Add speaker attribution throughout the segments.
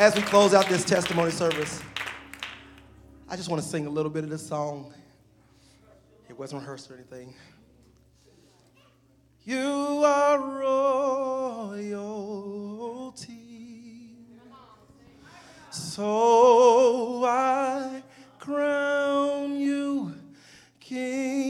Speaker 1: As we close out this testimony service, I just want to sing a little bit of this song. It wasn't rehearsed or anything. You are royalty. So I crown you King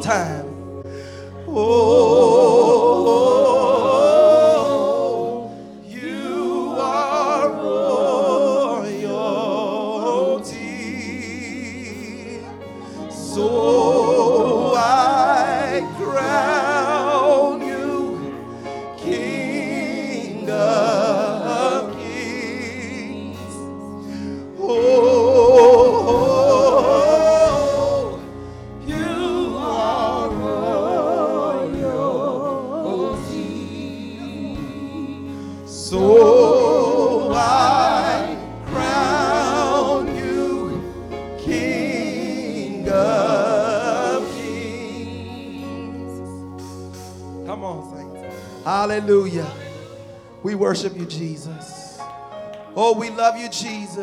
Speaker 1: time.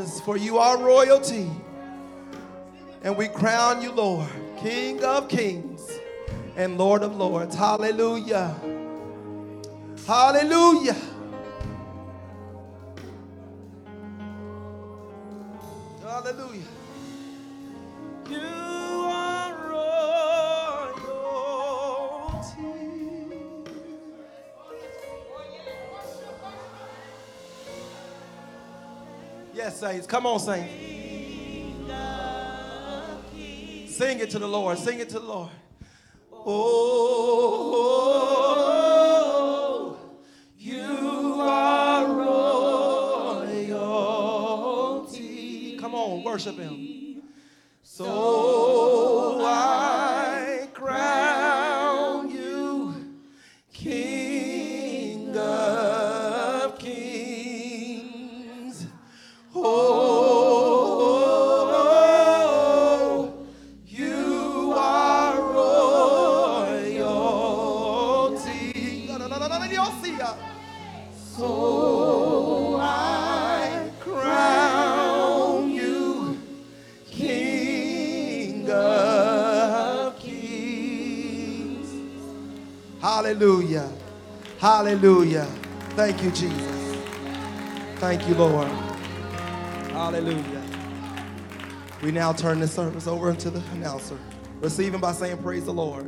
Speaker 1: Jesus, for you are royalty. And we crown you, Lord, King of kings and Lord of lords. Hallelujah. Hallelujah. Saints. Come on, saints. Sing it to the Lord. Sing it to the Lord. Oh, you are royalty. Come on, worship Him. So Hallelujah. Thank you, Jesus. Thank you, Lord. Hallelujah. We now turn the service over to the announcer. Receive him by saying, Praise the Lord.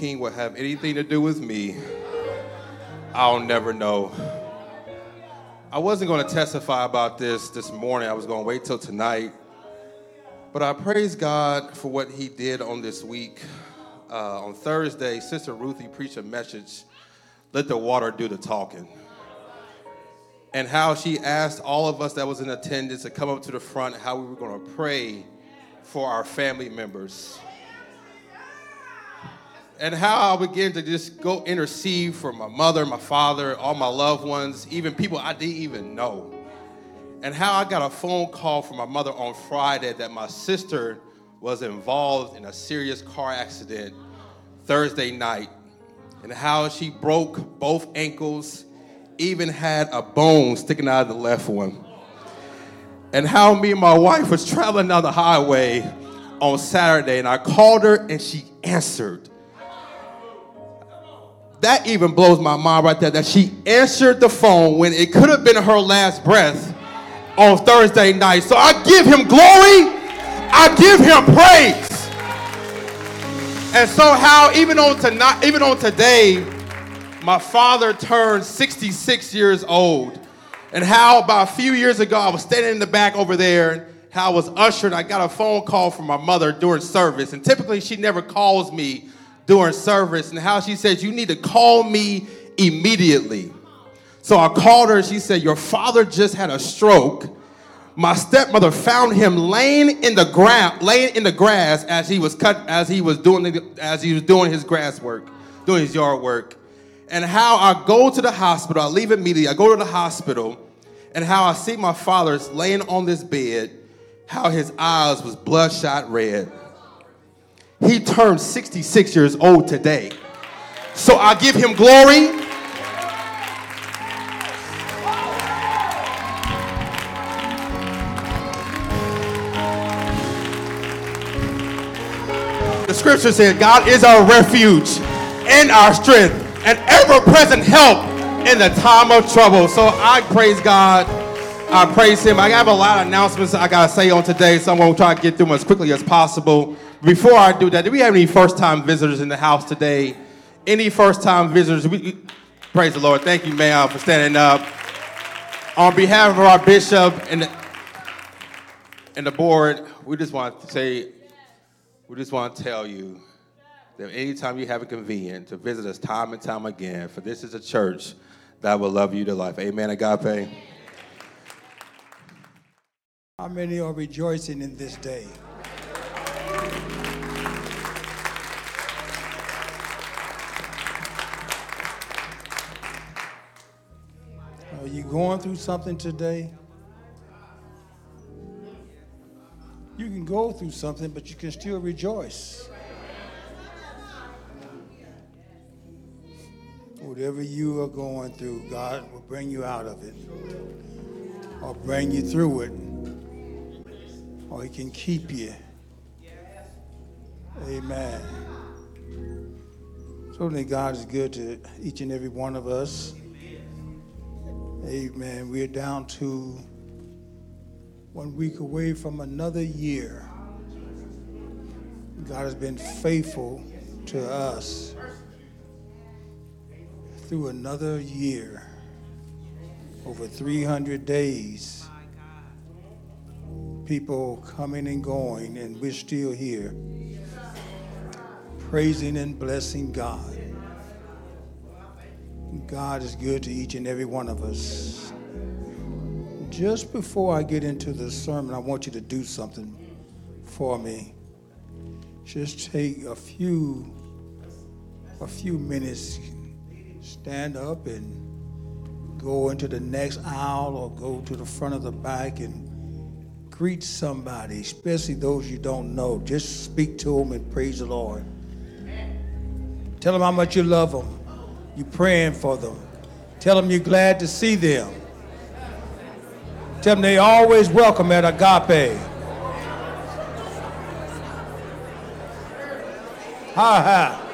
Speaker 2: King would have anything to do with me, I'll never know. I wasn't going to testify about this this morning. I was going to wait till tonight. But I praise God for what He did on this week. Uh, on Thursday, Sister Ruthie preached a message, Let the Water Do the Talking. And how she asked all of us that was in attendance to come up to the front, how we were going to pray for our family members. And how I began to just go intercede for my mother, my father, all my loved ones, even people I didn't even know. And how I got a phone call from my mother on Friday that my sister was involved in a serious car accident Thursday night, and how she broke both ankles, even had a bone sticking out of the left one. And how me and my wife was traveling down the highway on Saturday, and I called her and she answered that even blows my mind right there that she answered the phone when it could have been her last breath on Thursday night. So I give him glory, I give him praise. And so how even on tonight, even on today, my father turned 66 years old. And how about a few years ago, I was standing in the back over there, how I was ushered, I got a phone call from my mother during service. And typically she never calls me during service and how she says, You need to call me immediately. So I called her. and She said, Your father just had a stroke. My stepmother found him laying in the ground, laying in the grass as he was cut, as he was doing the, as he was doing his grass work, doing his yard work. And how I go to the hospital, I leave immediately, I go to the hospital, and how I see my father's laying on this bed, how his eyes was bloodshot red. He turned 66 years old today. So I give him glory. The scripture said, God is our refuge and our strength and ever present help in the time of trouble. So I praise God. I praise Him. I have a lot of announcements I got to say on today, so I'm going to try to get through them as quickly as possible. Before I do that, do we have any first time visitors in the house today? Any first time visitors? We, praise the Lord. Thank you, ma'am, for standing up. On behalf of our bishop and the, and the board, we just want to say, we just want to tell you that anytime you have a convenient to visit us time and time again, for this is a church that will love you to life. Amen, agape.
Speaker 3: How many are rejoicing in this day? Are you going through something today? You can go through something, but you can still rejoice. Whatever you are going through, God will bring you out of it or bring you through it, or He can keep you. Amen. Certainly, God is good to each and every one of us. Amen. We're down to one week away from another year. God has been faithful to us through another year, over 300 days. People coming and going, and we're still here, praising and blessing God. God is good to each and every one of us. Just before I get into the sermon, I want you to do something for me. Just take a few a few minutes, stand up and go into the next aisle or go to the front of the back and greet somebody, especially those you don't know. Just speak to them and praise the Lord. Tell them how much you love them. You're praying for them. Tell them you're glad to see them. Tell them they're always welcome at Agape. Ha ha.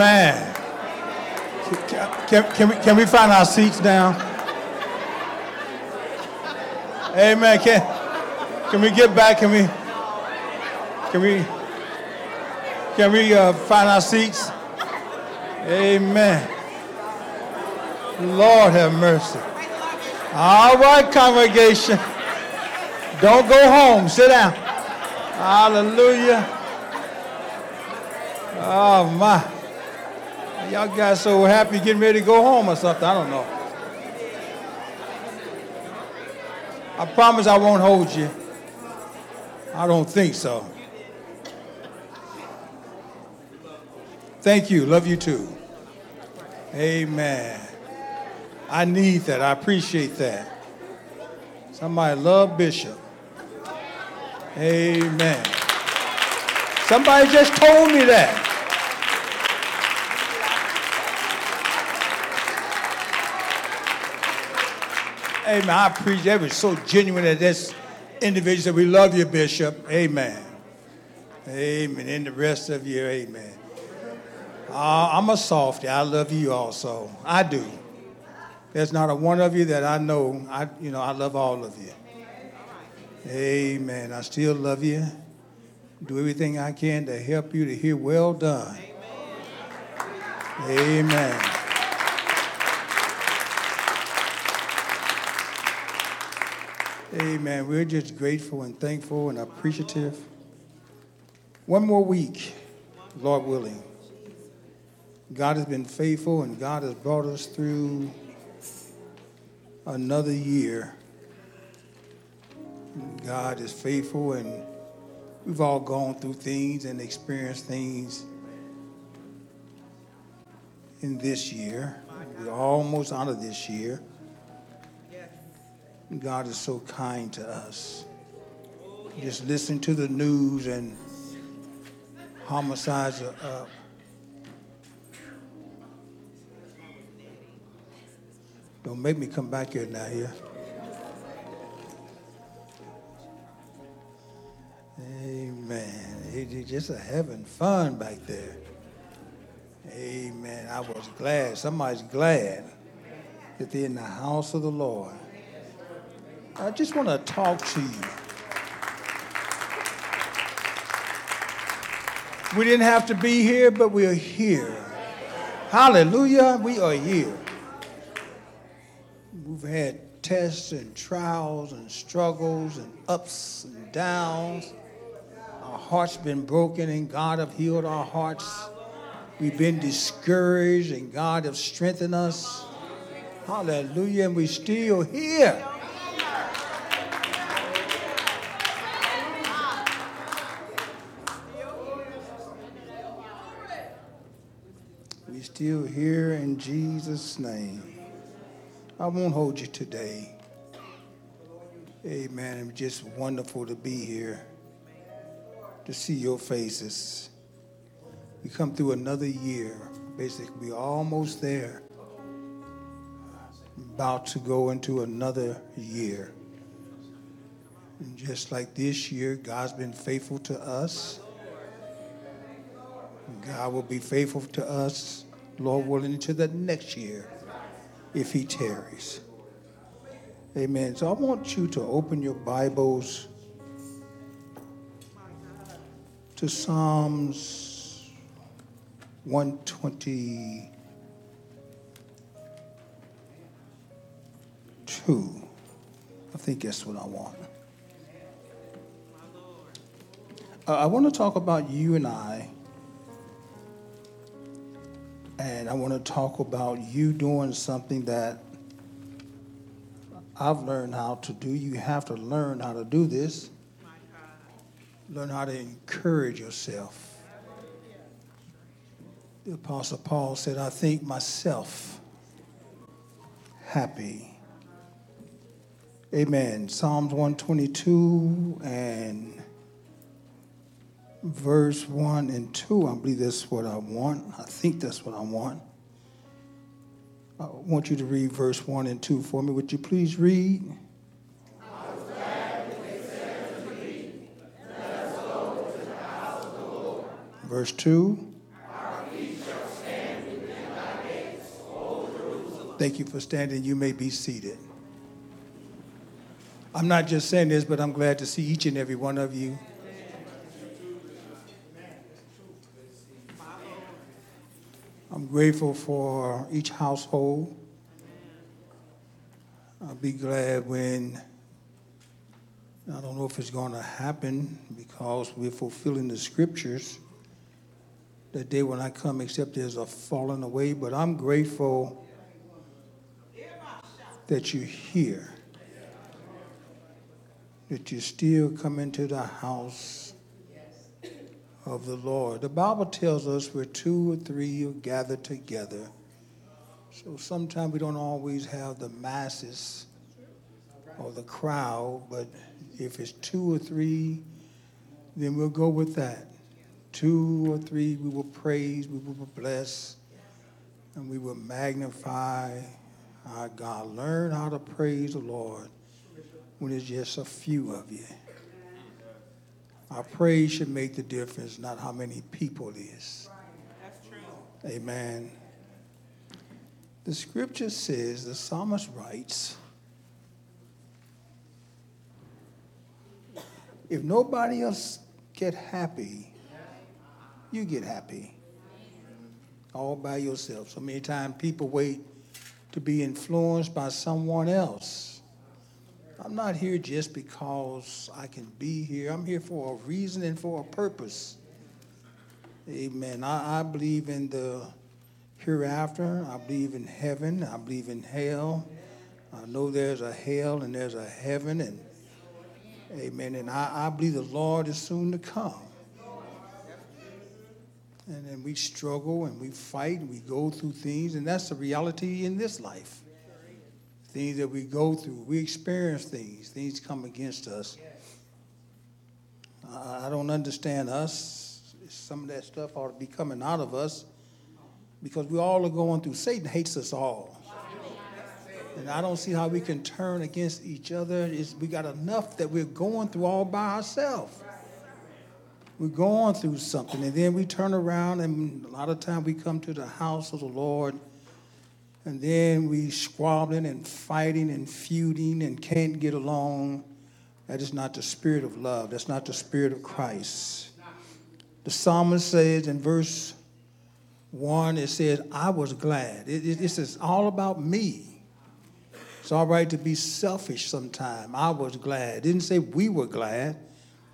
Speaker 3: Amen. Can, can, can, we, can we find our seats down? Amen. Can, can we get back? Can we? Can we? Can we uh, find our seats? Amen. Lord have mercy. All right, congregation. Don't go home. Sit down. Hallelujah. Oh my. Y'all guys so happy getting ready to go home or something. I don't know. I promise I won't hold you. I don't think so. Thank you. Love you too. Amen. I need that. I appreciate that. Somebody love Bishop. Amen. Somebody just told me that. Amen. I appreciate that. Was so genuine that this individual said, We love you, Bishop. Amen. Amen. And the rest of you, amen. Uh, I'm a softy. I love you also. I do. There's not a one of you that I know. I, you know, I love all of you. Amen. I still love you. Do everything I can to help you to hear well done. Amen. Amen. We're just grateful and thankful and appreciative. One more week, Lord willing. God has been faithful and God has brought us through another year. God is faithful and we've all gone through things and experienced things in this year. We're almost out of this year. God is so kind to us. Just listen to the news and homicides are up. Don't make me come back here now here. Amen. It's just a having fun back there. Amen. I was glad. Somebody's glad that they're in the house of the Lord. I just want to talk to you. We didn't have to be here, but we are here. Hallelujah. We are here. We've had tests and trials and struggles and ups and downs. Our hearts been broken and God have healed our hearts. We've been discouraged and God have strengthened us. Hallelujah. And we're still here. Still here in Jesus' name. I won't hold you today. Amen. It's just wonderful to be here, to see your faces. We come through another year. Basically, we're almost there. About to go into another year. And just like this year, God's been faithful to us. God will be faithful to us, Lord willing, into the next year if he tarries. Amen. So I want you to open your Bibles to Psalms 122. I think that's what I want. Uh, I want to talk about you and I and I want to talk about you doing something that I've learned how to do. You have to learn how to do this. Learn how to encourage yourself. The Apostle Paul said, I think myself happy. Amen. Psalms 122 and verse 1 and 2. I believe that's what I want. I think that's what I want. I want you to read verse 1 and 2 for me. Would you please read? Verse 2. Thank you for standing. You may be seated. I'm not just saying this, but I'm glad to see each and every one of you. I'm grateful for each household. I'll be glad when, I don't know if it's going to happen because we're fulfilling the scriptures that day when I come, except there's a falling away, but I'm grateful that you're here, that you still come into the house of the Lord. The Bible tells us where two or three are gathered together. So sometimes we don't always have the masses or the crowd, but if it's two or three, then we'll go with that. Two or three, we will praise, we will bless, and we will magnify our God. Learn how to praise the Lord when it's just a few of you. Our praise should make the difference, not how many people it is. That's true. Amen. The scripture says, the psalmist writes, if nobody else get happy, you get happy. All by yourself. So many times people wait to be influenced by someone else I'm not here just because I can be here. I'm here for a reason and for a purpose. Amen. I, I believe in the hereafter. I believe in heaven. I believe in hell. I know there's a hell and there's a heaven. And amen. And I, I believe the Lord is soon to come. And then we struggle and we fight and we go through things, and that's the reality in this life things that we go through. We experience things. Things come against us. I don't understand us. Some of that stuff ought to be coming out of us because we all are going through. Satan hates us all. And I don't see how we can turn against each other. It's, we got enough that we're going through all by ourselves. We're going through something, and then we turn around, and a lot of time we come to the house of the Lord and then we squabbling and fighting and feuding and can't get along. That is not the spirit of love. That's not the spirit of Christ. The psalmist says in verse 1, it says, I was glad. It, it, it's all about me. It's all right to be selfish sometimes. I was glad. It didn't say we were glad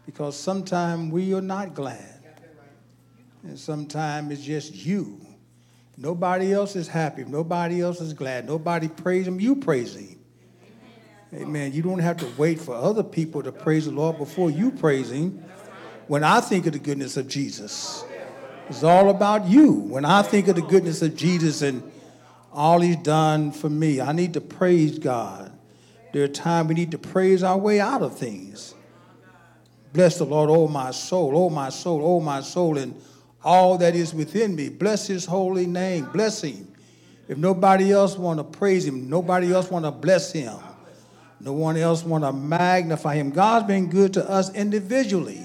Speaker 3: because sometimes we are not glad. And sometimes it's just you. Nobody else is happy. Nobody else is glad. Nobody praise him. You praise him. Amen. You don't have to wait for other people to praise the Lord before you praise him. When I think of the goodness of Jesus, it's all about you. When I think of the goodness of Jesus and all he's done for me, I need to praise God. There are times we need to praise our way out of things. Bless the Lord, oh my soul, oh my soul, oh my soul, and all that is within me. Bless his holy name. Bless him. If nobody else want to praise him, nobody else want to bless him, no one else want to magnify him. God's been good to us individually.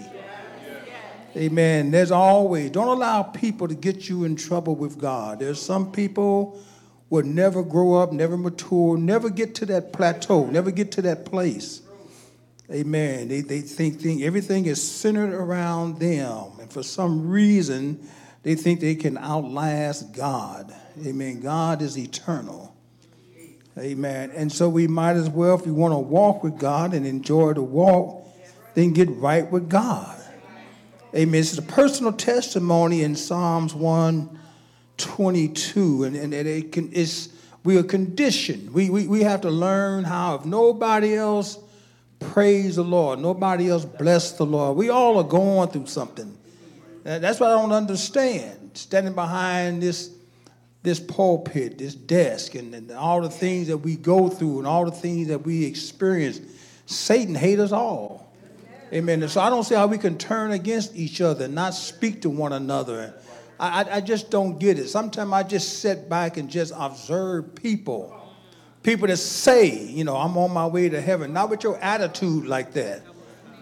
Speaker 3: Amen. There's always, don't allow people to get you in trouble with God. There's some people will never grow up, never mature, never get to that plateau, never get to that place. Amen. They, they think, think everything is centered around them. And for some reason, they think they can outlast God. Amen. God is eternal. Amen. And so we might as well, if we want to walk with God and enjoy the walk, then get right with God. Amen. It's a personal testimony in Psalms 122. And, and it can, it's, we are conditioned. We, we, we have to learn how, if nobody else praise the Lord. Nobody else bless the Lord. We all are going through something. That's what I don't understand. Standing behind this, this pulpit, this desk, and, and all the things that we go through and all the things that we experience, Satan hates us all. Amen. And so I don't see how we can turn against each other and not speak to one another. I, I, I just don't get it. Sometimes I just sit back and just observe people People that say, you know, I'm on my way to heaven, not with your attitude like that.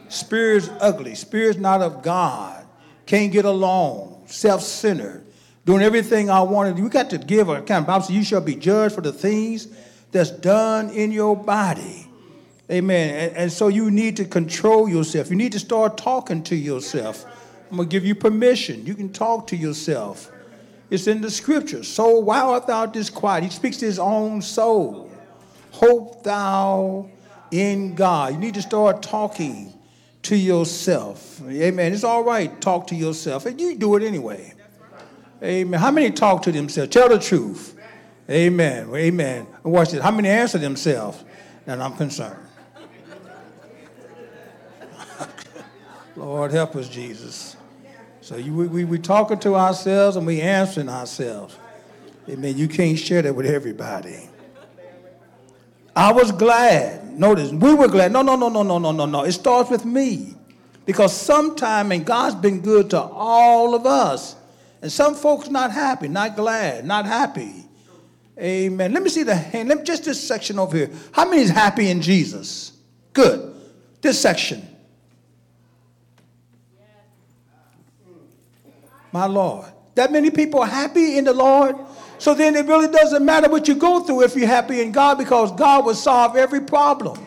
Speaker 3: Spirit's ugly. Spirit's not of God. Can't get along. Self centered. doing everything I wanted. You got to give an account. Bible says you shall be judged for the things that's done in your body. Amen. And, and, so you need to control yourself. You need to start talking to yourself. I'm going to give you permission. You can talk to yourself. It's in the scriptures. So why art thou disquiet? He speaks to his own soul. Hope thou in God. You need to start talking to yourself. Amen. It's all right, talk to yourself. And you do it anyway. Amen. How many talk to themselves? Tell the truth. Amen. Amen. Watch this. How many answer themselves? And I'm concerned. Lord, help us, Jesus. So you, we, we, we talking to ourselves and we answering ourselves. Amen. You can't share that with everybody. I was glad. Notice, we were glad. No, no, no, no, no, no, no, no. It starts with me. Because sometime, and God's been good to all of us. And some folks not happy, not glad, not happy. Amen. Let me see the hand. Let me, just this section over here. How many is happy in Jesus? Good. This section. My Lord. That many people are happy in the Lord? So then it really doesn't matter what you go through if you're happy in God because God will solve every problem.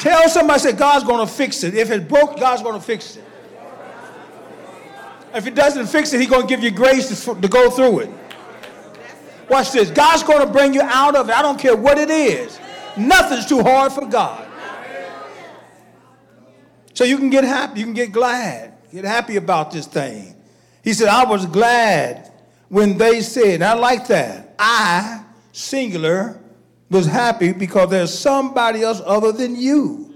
Speaker 3: Tell somebody, say, God's going to fix it. If it's broke, God's going to fix it. If it doesn't fix it, He's going to give you grace to, to go through it. Watch this. God's going to bring you out of it. I don't care what it is. Nothing's too hard for God. So you can get happy, you can get glad, get happy about this thing. He said, I was glad when they said, I like that. I, singular, was happy because there's somebody else other than you.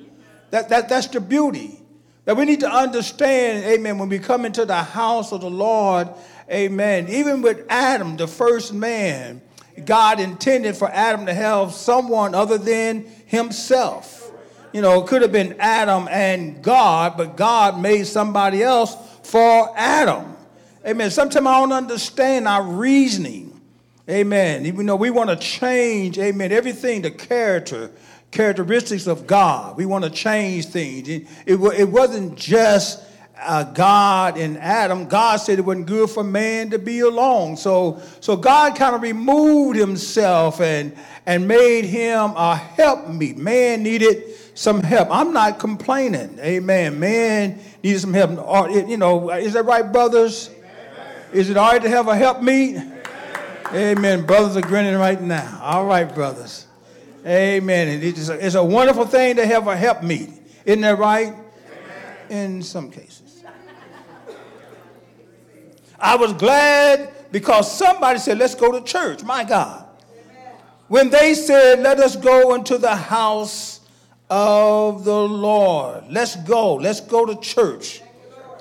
Speaker 3: That, that, that's the beauty. That we need to understand, amen, when we come into the house of the Lord, amen. Even with Adam, the first man, God intended for Adam to have someone other than himself you know, it could have been Adam and God, but God made somebody else for Adam. Amen. Sometimes I don't understand our reasoning. Amen. Even though we want to change, amen, everything, the character, characteristics of God. We want to change things. It, it, it wasn't just uh, God and Adam. God said it wasn't good for man to be alone. So, so God kind of removed himself and, and made him a helpmeet. Man needed some help. I'm not complaining. Amen. Man needs some help. You know, is that right, brothers? Is it all right to have a help meet? Amen. Brothers are grinning right now. All right, brothers. Amen. It's a, it's a wonderful thing to have a help meet. Isn't that right? In some cases. I was glad because somebody said, let's go to church. My God. When they said, let us go into the house of the Lord. Let's go. Let's go to church.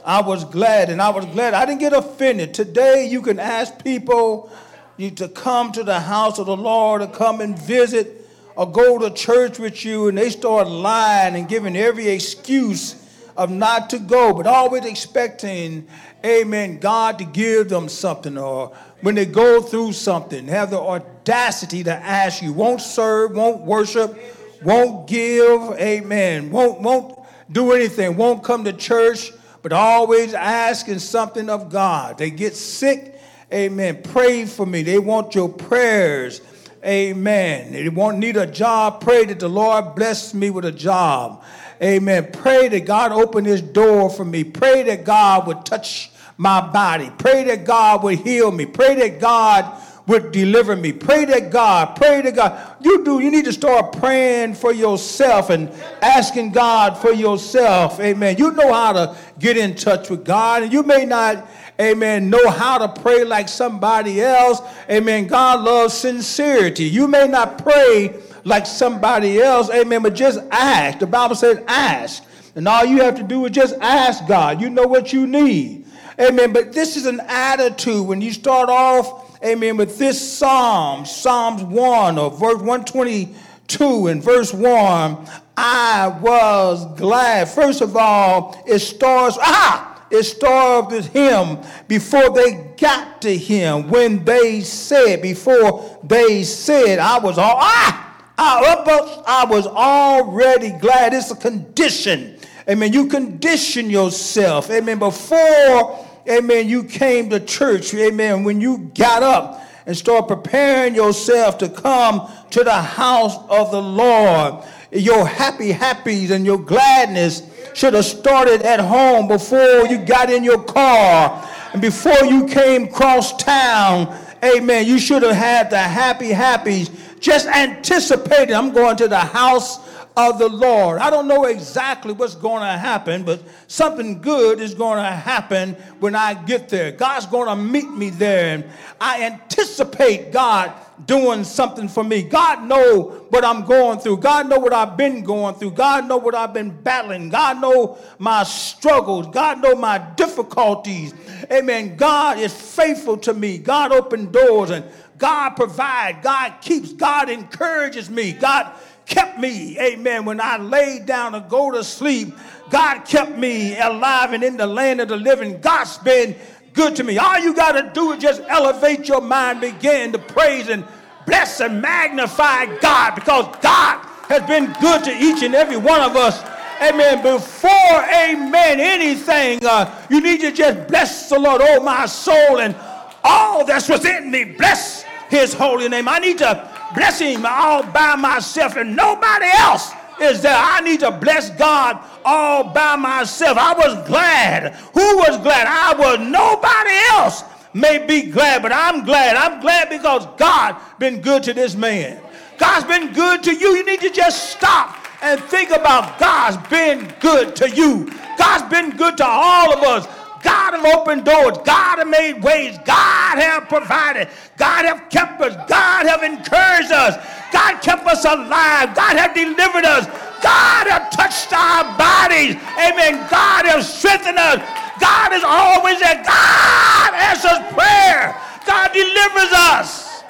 Speaker 3: I was glad, and I was glad. I didn't get offended. Today, you can ask people to come to the house of the Lord, to come and visit, or go to church with you, and they start lying and giving every excuse of not to go, but always expecting, amen, God to give them something, or when they go through something, have the audacity to ask you, won't serve, won't worship, won't give, amen, won't, won't do anything, won't come to church, but always asking something of God. They get sick, amen, pray for me. They want your prayers, amen. They won't need a job, pray that the Lord bless me with a job. Amen. Pray that God open his door for me. Pray that God would touch my body. Pray that God would heal me. Pray that God would deliver me. Pray to God. Pray to God. You do. You need to start praying for yourself and asking God for yourself. Amen. You know how to get in touch with God, and you may not, amen, know how to pray like somebody else. Amen. God loves sincerity. You may not pray like somebody else. Amen. But just ask. The Bible says ask. And all you have to do is just ask God. You know what you need. Amen. But this is an attitude when you start off amen, with this psalm, Psalms 1 or verse 122 and verse 1, I was glad. First of all, it starts, ah! It started with him before they got to him. When they said, before they said, I was all, ah! I, I was already glad. It's a condition Amen. You condition yourself. Amen. Before, amen, you came to church. Amen. When you got up and start preparing yourself to come to the house of the Lord, your happy happies and your gladness should have started at home before you got in your car and before you came cross town. Amen. You should have had the happy happies just anticipating I'm going to the house of the Lord. I don't know exactly what's going to happen, but something good is going to happen when I get there. God's going to meet me there, and I anticipate God doing something for me. God know what I'm going through. God know what I've been going through. God know what I've been battling. God know my struggles. God know my difficulties. Amen. God is faithful to me. God opened doors and God provide. God keeps. God encourages me. God kept me, amen, when I laid down to go to sleep. God kept me alive and in the land of the living. God's been good to me. All you got to do is just elevate your mind, begin to praise and bless and magnify God because God has been good to each and every one of us. Amen. Before, amen, anything, uh, you need to just bless the Lord, oh my soul, and all that's within me. Bless his holy name. I need to bless him all by myself and nobody else is there. I need to bless God all by myself. I was glad. Who was glad? I was. Nobody else may be glad, but I'm glad. I'm glad because God been good to this man. God's been good to you. You need to just stop and think about God's been good to you. God's been good to all of us. God have opened doors. God have made ways. God have provided. God have kept us. God have encouraged us. God kept us alive. God have delivered us. God have touched our bodies. Amen. God have strengthened us. God is always there. God answers prayer. God delivers us.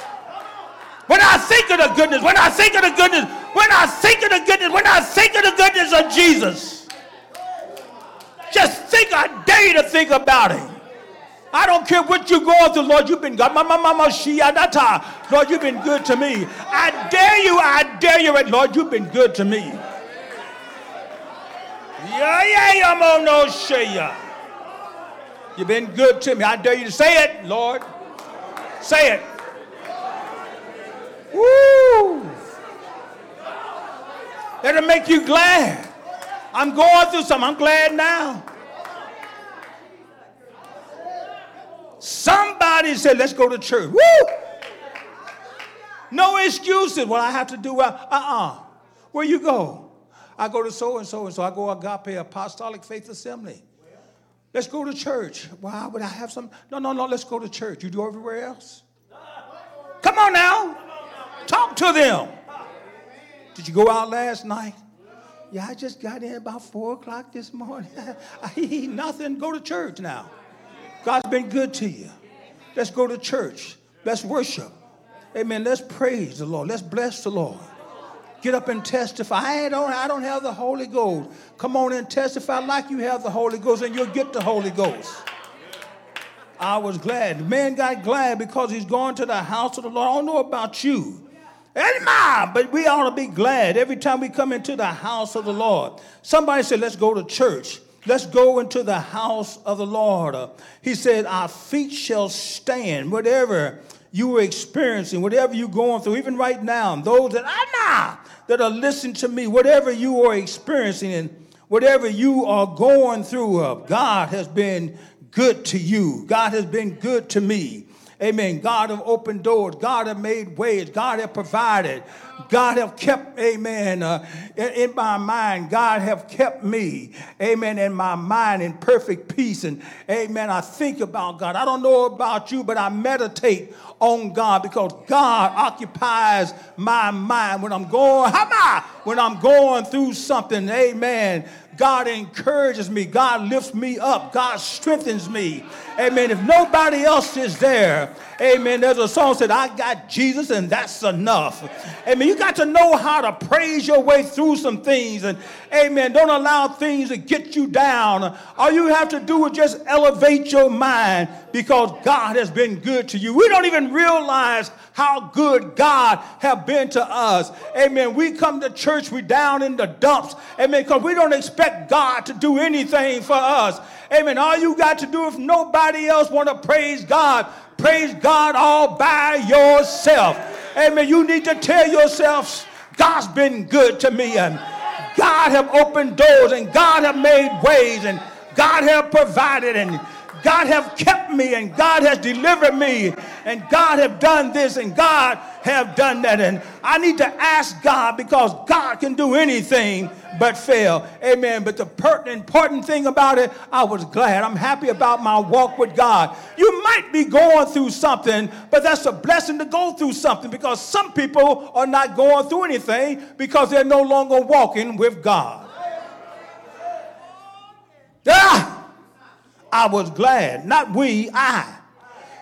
Speaker 3: When I think of the goodness, when I think of the goodness, when I think of the goodness, when I think of the goodness of Jesus, just think, I dare you to think about it. I don't care what you're going through, Lord, you've been God. Mama, mama, she, Lord, you've been good to me. I dare you, I dare you, Lord, you've been good to me. Yeah, yeah, I'm on no shaya. You've been good to me. I dare you to say it, Lord. Say it. Woo! That'll make you glad. I'm going through something. I'm glad now. Somebody said, let's go to church. Woo! No excuses. Well, I have to do well. Uh-uh. Where you go? I go to so and so and so. I go Agape Apostolic Faith Assembly. Let's go to church. Why would I have some? No, no, no. Let's go to church. You do everywhere else. Come on now. Talk to them. Did you go out last night? Yeah, I just got in about four o'clock this morning. I eat nothing. Go to church now. God's been good to you. Let's go to church. Let's worship. Amen. Let's praise the Lord. Let's bless the Lord. Get up and testify. I don't, I don't have the Holy Ghost. Come on and testify like you have the Holy Ghost, and you'll get the Holy Ghost. I was glad. The man got glad because he's going to the house of the Lord. I don't know about you. Amen. But we ought to be glad every time we come into the house of the Lord. Somebody said, let's go to church. Let's go into the house of the Lord. He said, Our feet shall stand. Whatever you are experiencing, whatever you're going through, even right now, those that I know that are listening to me, whatever you are experiencing and whatever you are going through, uh, God has been good to you. God has been good to me. Amen. God have opened doors. God have made ways. God have provided. God have kept, amen, uh, in, in, my mind. God have kept me, amen, in my mind in perfect peace. And, amen, I think about God. I don't know about you, but I meditate on God because God occupies my mind when I'm going, when I'm going through something, amen. God encourages me. God lifts me up. God strengthens me. Amen. If nobody else is there, amen. There's a song said, I got Jesus and that's enough. Amen. You got to know how to praise your way through some things. And amen. Don't allow things to get you down. All you have to do is just elevate your mind. because God has been good to you. We don't even realize how good God have been to us. Amen. We come to church, we down in the dumps. Amen. Because we don't expect God to do anything for us. Amen. All you got to do if nobody else want to praise God, praise God all by yourself. Amen. You need to tell yourself, God's been good to me and God have opened doors and God have made ways and God have provided and God have kept me and God has delivered me and God have done this and God have done that. And I need to ask God because God can do anything but fail. Amen. But the pertinent, important thing about it, I was glad. I'm happy about my walk with God. You might be going through something, but that's a blessing to go through something because some people are not going through anything because they're no longer walking with God. Ah! I was glad. Not we, I.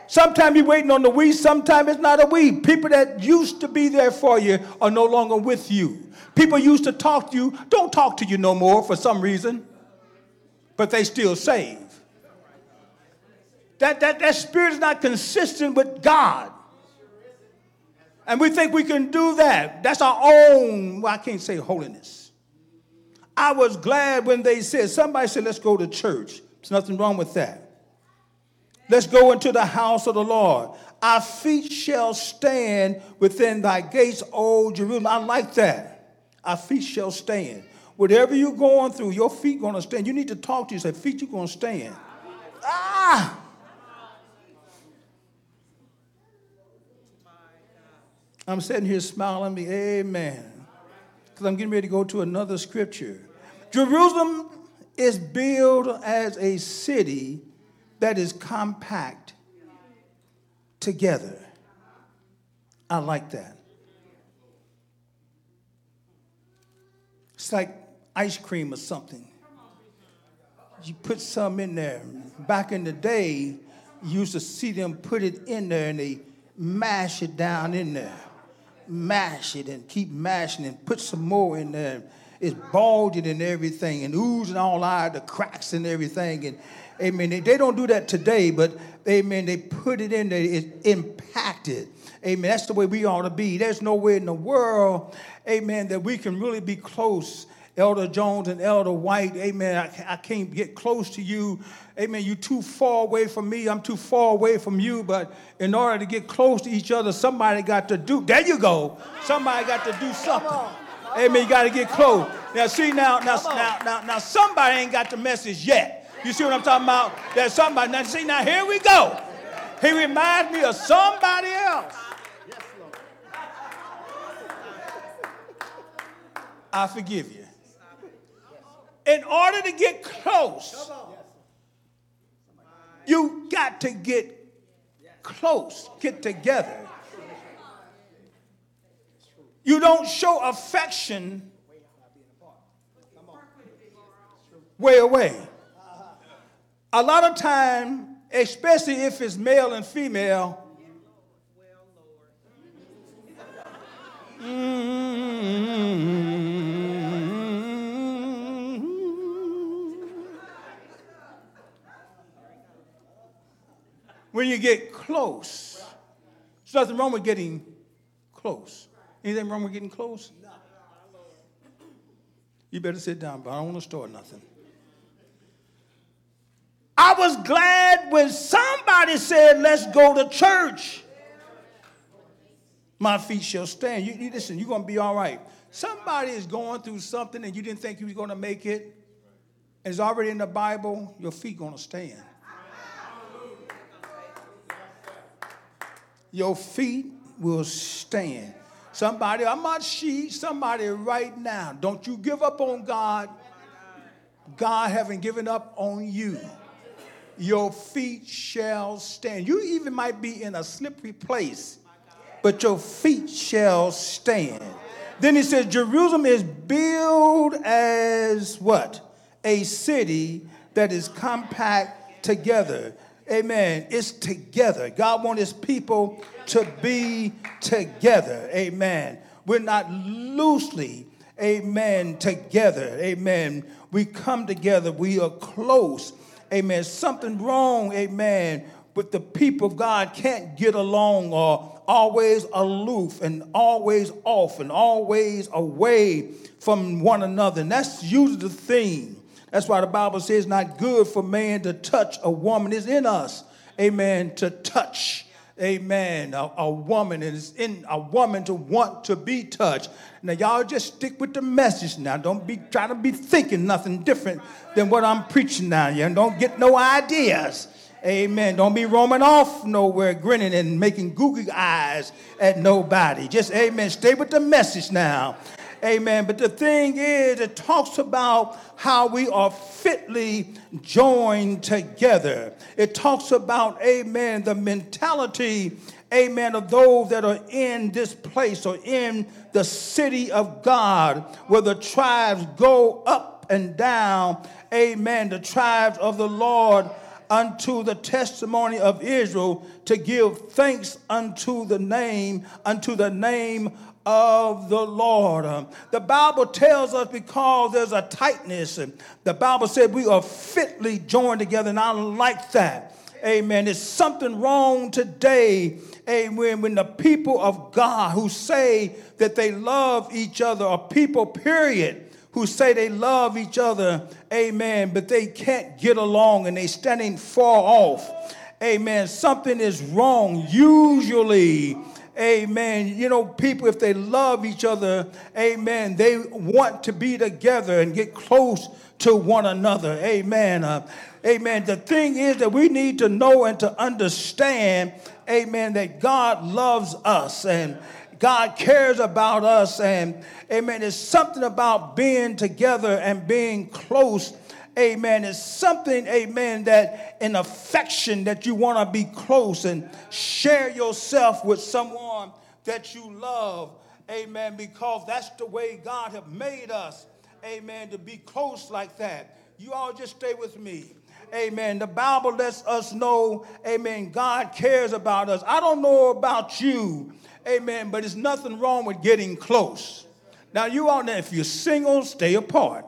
Speaker 3: Sometimes you're waiting on the we, sometimes it's not a we. People that used to be there for you are no longer with you. People used to talk to you, don't talk to you no more for some reason, but they still save. That, that, that spirit is not consistent with God. And we think we can do that. That's our own, well, I can't say holiness. I was glad when they said, somebody said, let's go to church. There's nothing wrong with that. Let's go into the house of the Lord. Our feet shall stand within thy gates, O Jerusalem. I like that. Our feet shall stand. Whatever you're going through, your feet going to stand. You need to talk to yourself. Feet, you're going to stand. Ah! I'm sitting here smiling, me, amen. Because I'm getting ready to go to another scripture. Jerusalem is built as a city that is compact together. I like that. It's like ice cream or something. You put some in there. Back in the day, you used to see them put it in there and they mash it down in there. Mash it and keep mashing and put some more in there it's bulging and everything and oozing all out the cracks and everything. And amen. They, they don't do that today, but amen, they put it in there, it's impacted. Amen. That's the way we ought to be. There's no way in the world, amen, that we can really be close. Elder Jones and Elder White, amen. I, I can't get close to you. Amen. You're too far away from me. I'm too far away from you. But in order to get close to each other, somebody got to do. There you go. Somebody got to do something. Amen. You got to get close. Now, see, now, now, now, now, now, somebody ain't got the message yet. You see what I'm talking about? There's somebody. Now, see, now here we go. He reminds me of somebody else. I forgive you. In order to get close, you got to get close, get together. You don't show affection way away. A lot of time, especially if it's male and female, mm-hmm. when you get close, there's nothing wrong with getting close. Anything wrong with getting close? You better sit down, but I don't want to start nothing. I was glad when somebody said, let's go to church. My feet shall stand. You, you listen, you're going to be all right. Somebody is going through something and you didn't think you was going to make it. It's already in the Bible. Your feet going to stand. Your feet will stand. Somebody, I'm not she, somebody right now. Don't you give up on God. God haven't given up on you. Your feet shall stand. You even might be in a slippery place, but your feet shall stand. Then he says, Jerusalem is built as what? A city that is compact together. Amen. It's together. God wants his people to be together. Amen. We're not loosely, amen, together. Amen. We come together. We are close. Amen. Something wrong, amen, but the people of God can't get along or always aloof and always off and always away from one another. And that's usually the theme. That's why the Bible says not good for man to touch a woman. It's in us, amen, to touch, amen, a, a woman. is in a woman to want to be touched. Now, y'all just stick with the message now. Don't be trying to be thinking nothing different than what I'm preaching now. You don't get no ideas. Amen. Don't be roaming off nowhere, grinning and making googly eyes at nobody. Just, amen. Stay with the message now. Amen. But the thing is, it talks about how we are fitly joined together. It talks about, amen, the mentality, amen, of those that are in this place or in the city of God, where the tribes go up and down, amen, the tribes of the Lord unto the testimony of Israel to give thanks unto the name, unto the name of the Lord. The Bible tells us because there's a tightness, the Bible said we are fitly joined together, and I like that. Amen. There's something wrong today. Amen. When the people of God who say that they love each other, are people, period, who say they love each other, amen, but they can't get along and they standing far off. Amen. Something is wrong. Usually, amen. You know, people, if they love each other, amen, they want to be together and get close to one another. Amen. Uh, amen. The thing is that we need to know and to understand, amen, that God loves us and God cares about us. And amen, there's something about being together and being close. Amen. It's something, amen, that an affection that you want to be close and share yourself with someone that you love. Amen. Because that's the way God have made us. Amen. To be close like that. You all just stay with me. Amen. The Bible lets us know, amen, God cares about us. I don't know about you, Amen. But there's nothing wrong with getting close. Now, you all know if you're single, stay apart.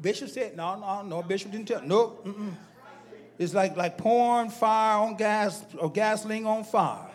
Speaker 3: Bishop said, no, no, no, Bishop didn't tell. No, nope, it's like, like pouring fire on gas or gasoline on fire.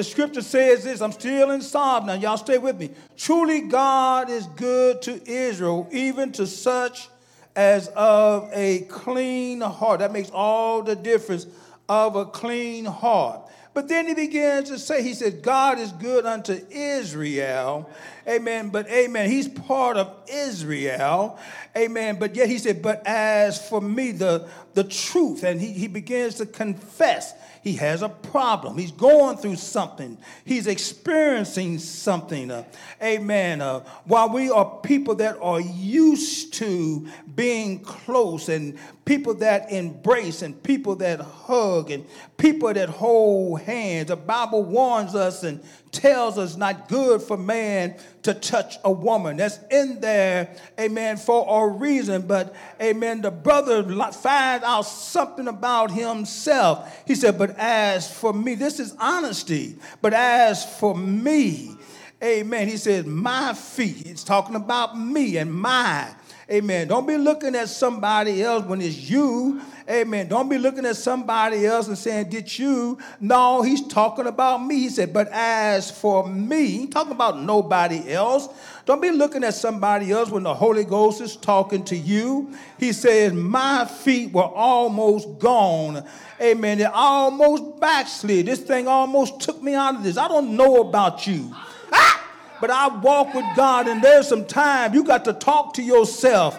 Speaker 3: The scripture says this, I'm still in Psalm now, y'all stay with me. Truly, God is good to Israel, even to such as of a clean heart. That makes all the difference of a clean heart. But then he begins to say, he said, God is good unto Israel. Amen. But amen. He's part of Israel. Amen. But yet he said, but as for me, the, the truth, and he, he begins to confess he has a problem. He's going through something. He's experiencing something. Uh, amen. Uh, while we are people that are used to being close and people that embrace and people that hug and people that hold hands, the Bible warns us and tells us not good for man to touch a woman. That's in there, amen, for a reason. But, amen, the brother finds out something about himself. He said, But as for me, this is honesty. But as for me, amen, he says, My feet. He's talking about me and my. Amen. Don't be looking at somebody else when it's you. Amen. Don't be looking at somebody else and saying, Did you? No, he's talking about me. He said, But as for me, he's talking about nobody else. Don't be looking at somebody else when the Holy Ghost is talking to you. He said, My feet were almost gone. Amen. It almost backslid. This thing almost took me out of this. I don't know about you. Ah! But I walk with God, and there's some time you got to talk to yourself.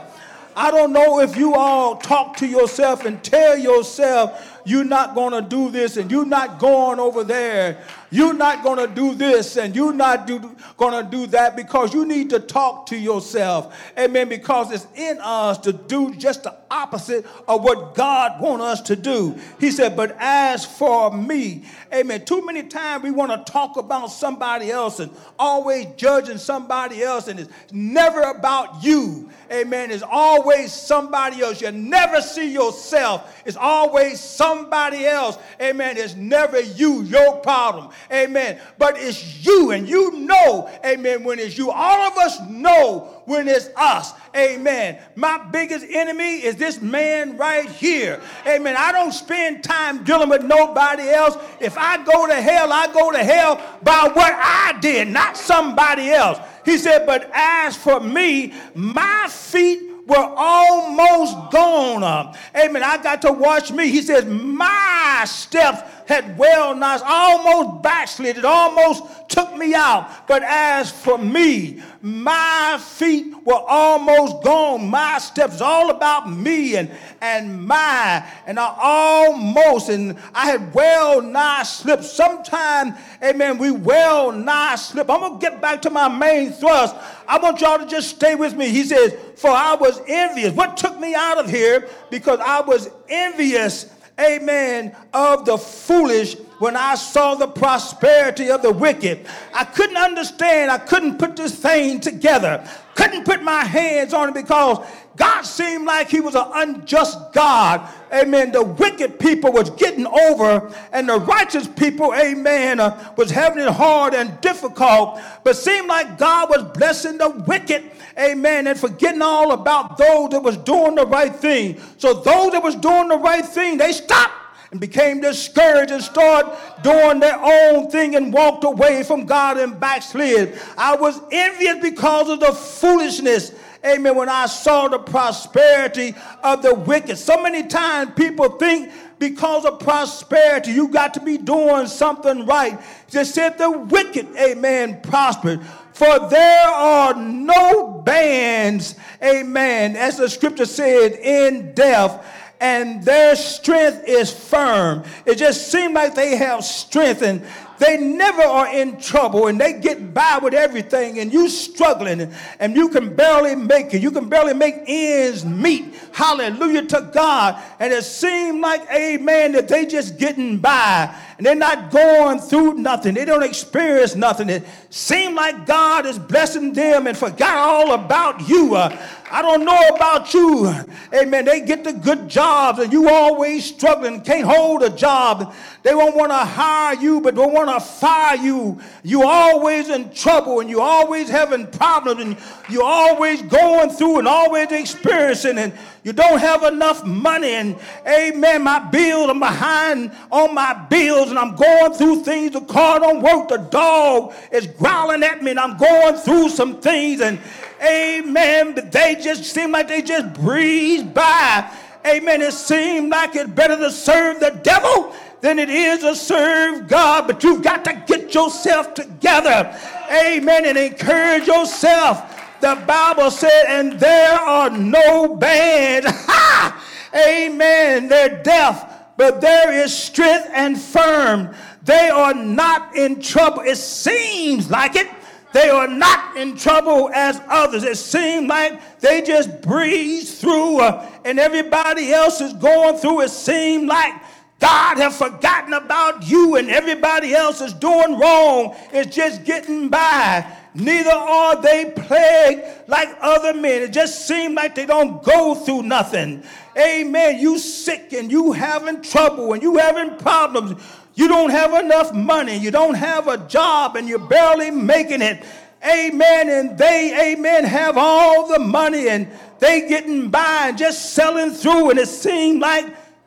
Speaker 3: I don't know if you all talk to yourself and tell yourself you're not going to do this and you're not going over there. You're not going to do this and you're not going to do that because you need to talk to yourself. Amen. Because it's in us to do just the opposite of what God wants us to do. He said, But as for me, amen. Too many times we want to talk about somebody else and always judging somebody else, and it's never about you. Amen. It's always somebody else. You never see yourself. It's always somebody somebody else, amen, it's never you, your problem, amen. But it's you, and you know, amen, when it's you. All of us know when it's us, amen. My biggest enemy is this man right here, amen. I don't spend time dealing with nobody else. If I go to hell, I go to hell by what I did, not somebody else. He said, But as for me, my feet were almost gone. Amen. I got to watch me. He says, My steps had well nigh almost backslid. It almost took me out. But as for me, my feet were almost gone. My steps, all about me and, and my, and I almost, and I had well nigh slipped. Sometime, amen, we well nigh slip. I'm going to get back to my main thrust. I want y'all to just stay with me. He says, For I was envious. What took me out of here? Because I was envious amen, of the foolish when I saw the prosperity of the wicked. I couldn't understand, I couldn't put this thing together, couldn't put my hands on it because God seemed like he was an unjust God. Amen. The wicked people was getting over and the righteous people, amen, uh, was having it hard and difficult. But seemed like God was blessing the wicked, amen, and forgetting all about those that was doing the right thing. So those that was doing the right thing, they stopped and became discouraged and started doing their own thing and walked away from God and backslid. I was envious because of the foolishness amen, when I saw the prosperity of the wicked. So many times people think because of prosperity, you got to be doing something right. Just said the wicked, amen, prospered. For there are no bands, amen, as the scripture said, in death and their strength is firm. It just seems like they have strength and they never are in trouble and they get by with everything and you struggling and you can barely make it. You can barely make ends meet. Hallelujah to God. And it seems like, amen, that they just getting by and they're not going through nothing. They don't experience nothing. It seems like God is blessing them and forgot all about you. Uh, I don't know about you. Amen. They get the good jobs and you always struggling, can't hold a job. They won't want to hire you, but they want to fire you. You always in trouble and you always having problems and you always going through and always experiencing and you don't have enough money and amen my bills i'm behind on my bills and i'm going through things the car don't work the dog is growling at me and i'm going through some things and amen but they just seem like they just breeze by amen it seems like it's better to serve the devil than it is to serve God. But you've got to get yourself together. Amen. And encourage yourself. The Bible said, and there are no bands. Ha! Amen. They're deaf, but there is strength and firm. They are not in trouble. It seems like it. They are not in trouble as others. It seems like they just breeze through uh, and everybody else is going through. It seems like God have forgotten about you and everybody else is doing wrong. It's just getting by. Neither are they plagued like other men. It just seems like they don't go through nothing. Amen. You sick and you having trouble and you having problems. You don't have enough money. You don't have a job and you're barely making it. Amen. And they, amen, have all the money and they getting by and just selling through. And it seems like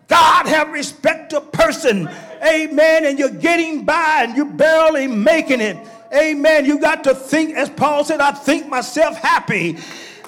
Speaker 3: God have respect to person. Amen. And you're getting by and you're barely making it. Amen. You got to think, as Paul said, I think myself happy.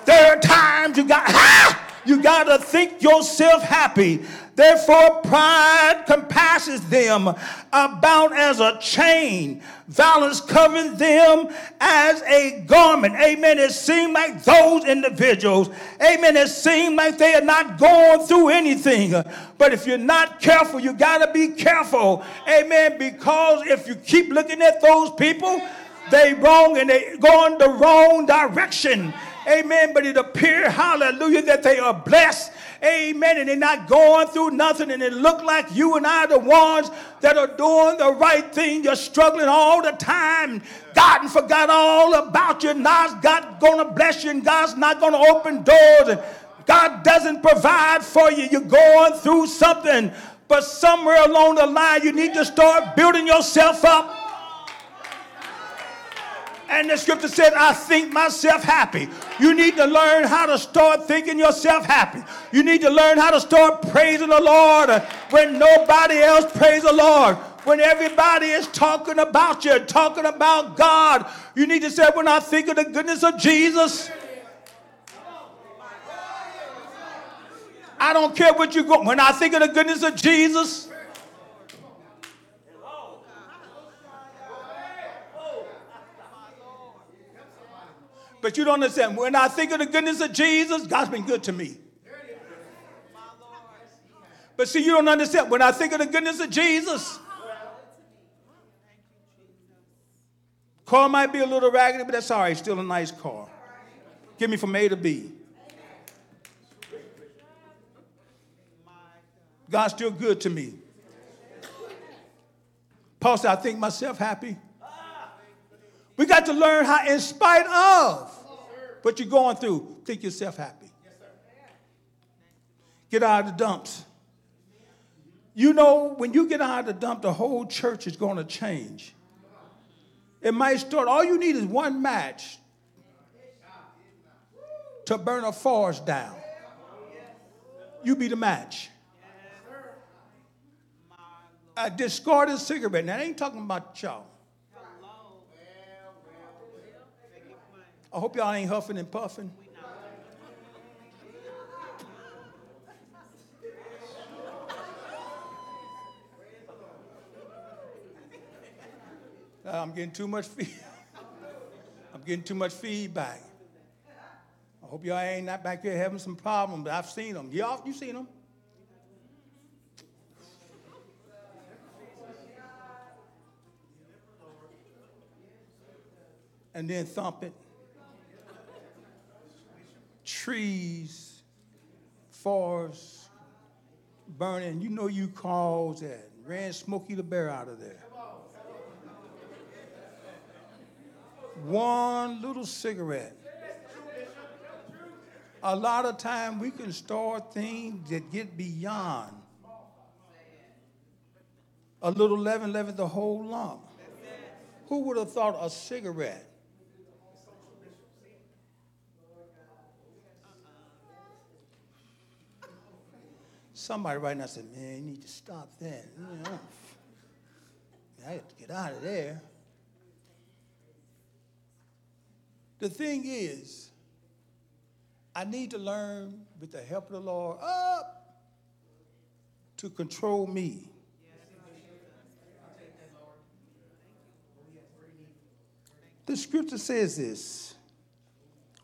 Speaker 3: There are times you got! You got to think yourself happy. Therefore, pride compasses them about as a chain. Violence covers them as a garment. Amen. It seems like those individuals, amen, it seems like they are not going through anything. But if you're not careful, you got to be careful. Amen. Because if you keep looking at those people, they wrong and they going the wrong direction. Amen. But it appears, hallelujah, that they are blessed Amen. And they're not going through nothing. And it look like you and I are the ones that are doing the right thing. You're struggling all the time. God forgot all about you. God's God gonna bless you, and God's not gonna open doors. And God doesn't provide for you. You're going through something. But somewhere along the line, you need to start building yourself up. And the scripture said, I think myself happy. You need to learn how to start thinking yourself happy. You need to learn how to start praising the Lord when nobody else praise the Lord. When everybody is talking about you, talking about God, you need to say, when I think of the goodness of Jesus, I don't care what you go. When I think of the goodness of Jesus, but you don't understand. When I think of the goodness of Jesus, God's been good to me. But see, you don't understand. When I think of the goodness of Jesus, car might be a little raggedy, but that's all right. Still a nice car. Get me from A to B. God's still good to me. Paul said, I think myself happy. We got to learn how, in spite of what you're going through, think yourself happy. Get out of the dumps. You know, when you get out of the dump, the whole church is going to change. It might start, all you need is one match to burn a forest down. You be the match. A discarded cigarette. Now, I ain't talking about y'all. I hope y'all ain't huffing and puffing. Uh, I'm getting too much feed. I'm getting too much feedback. I hope y'all ain't not back here having some problems, I've seen them. Y'all, you seen them? And then thump it. Trees, forests, burning. You know you caused that. Ran Smokey the Bear out of there. One little cigarette. A lot of time we can start things that get beyond. A little leaven leaven the whole lump. Who would have thought a cigarette? Somebody right now said, man, you need to stop that. I have to get out of there. The thing is, I need to learn with the help of the Lord up to control me. The scripture says this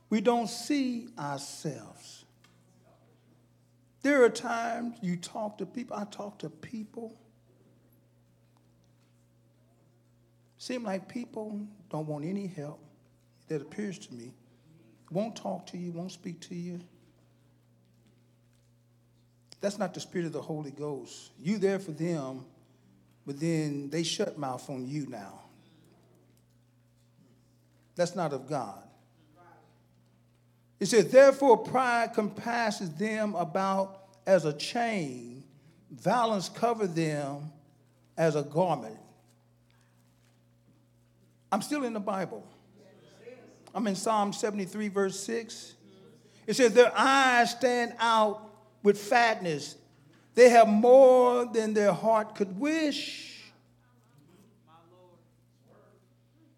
Speaker 3: we don't see ourselves. There are times you talk to people, I talk to people. Seem like people don't want any help that appears to me won't talk to you, won't speak to you. That's not the spirit of the Holy Ghost. You there for them, but then they shut mouth on you now. That's not of God. It says, therefore, pride compasses them about as a chain, violence cover them as a garment. I'm still in the Bible. I'm in Psalm 73, verse 6. It says, Their eyes stand out with fatness. They have more than their heart could wish.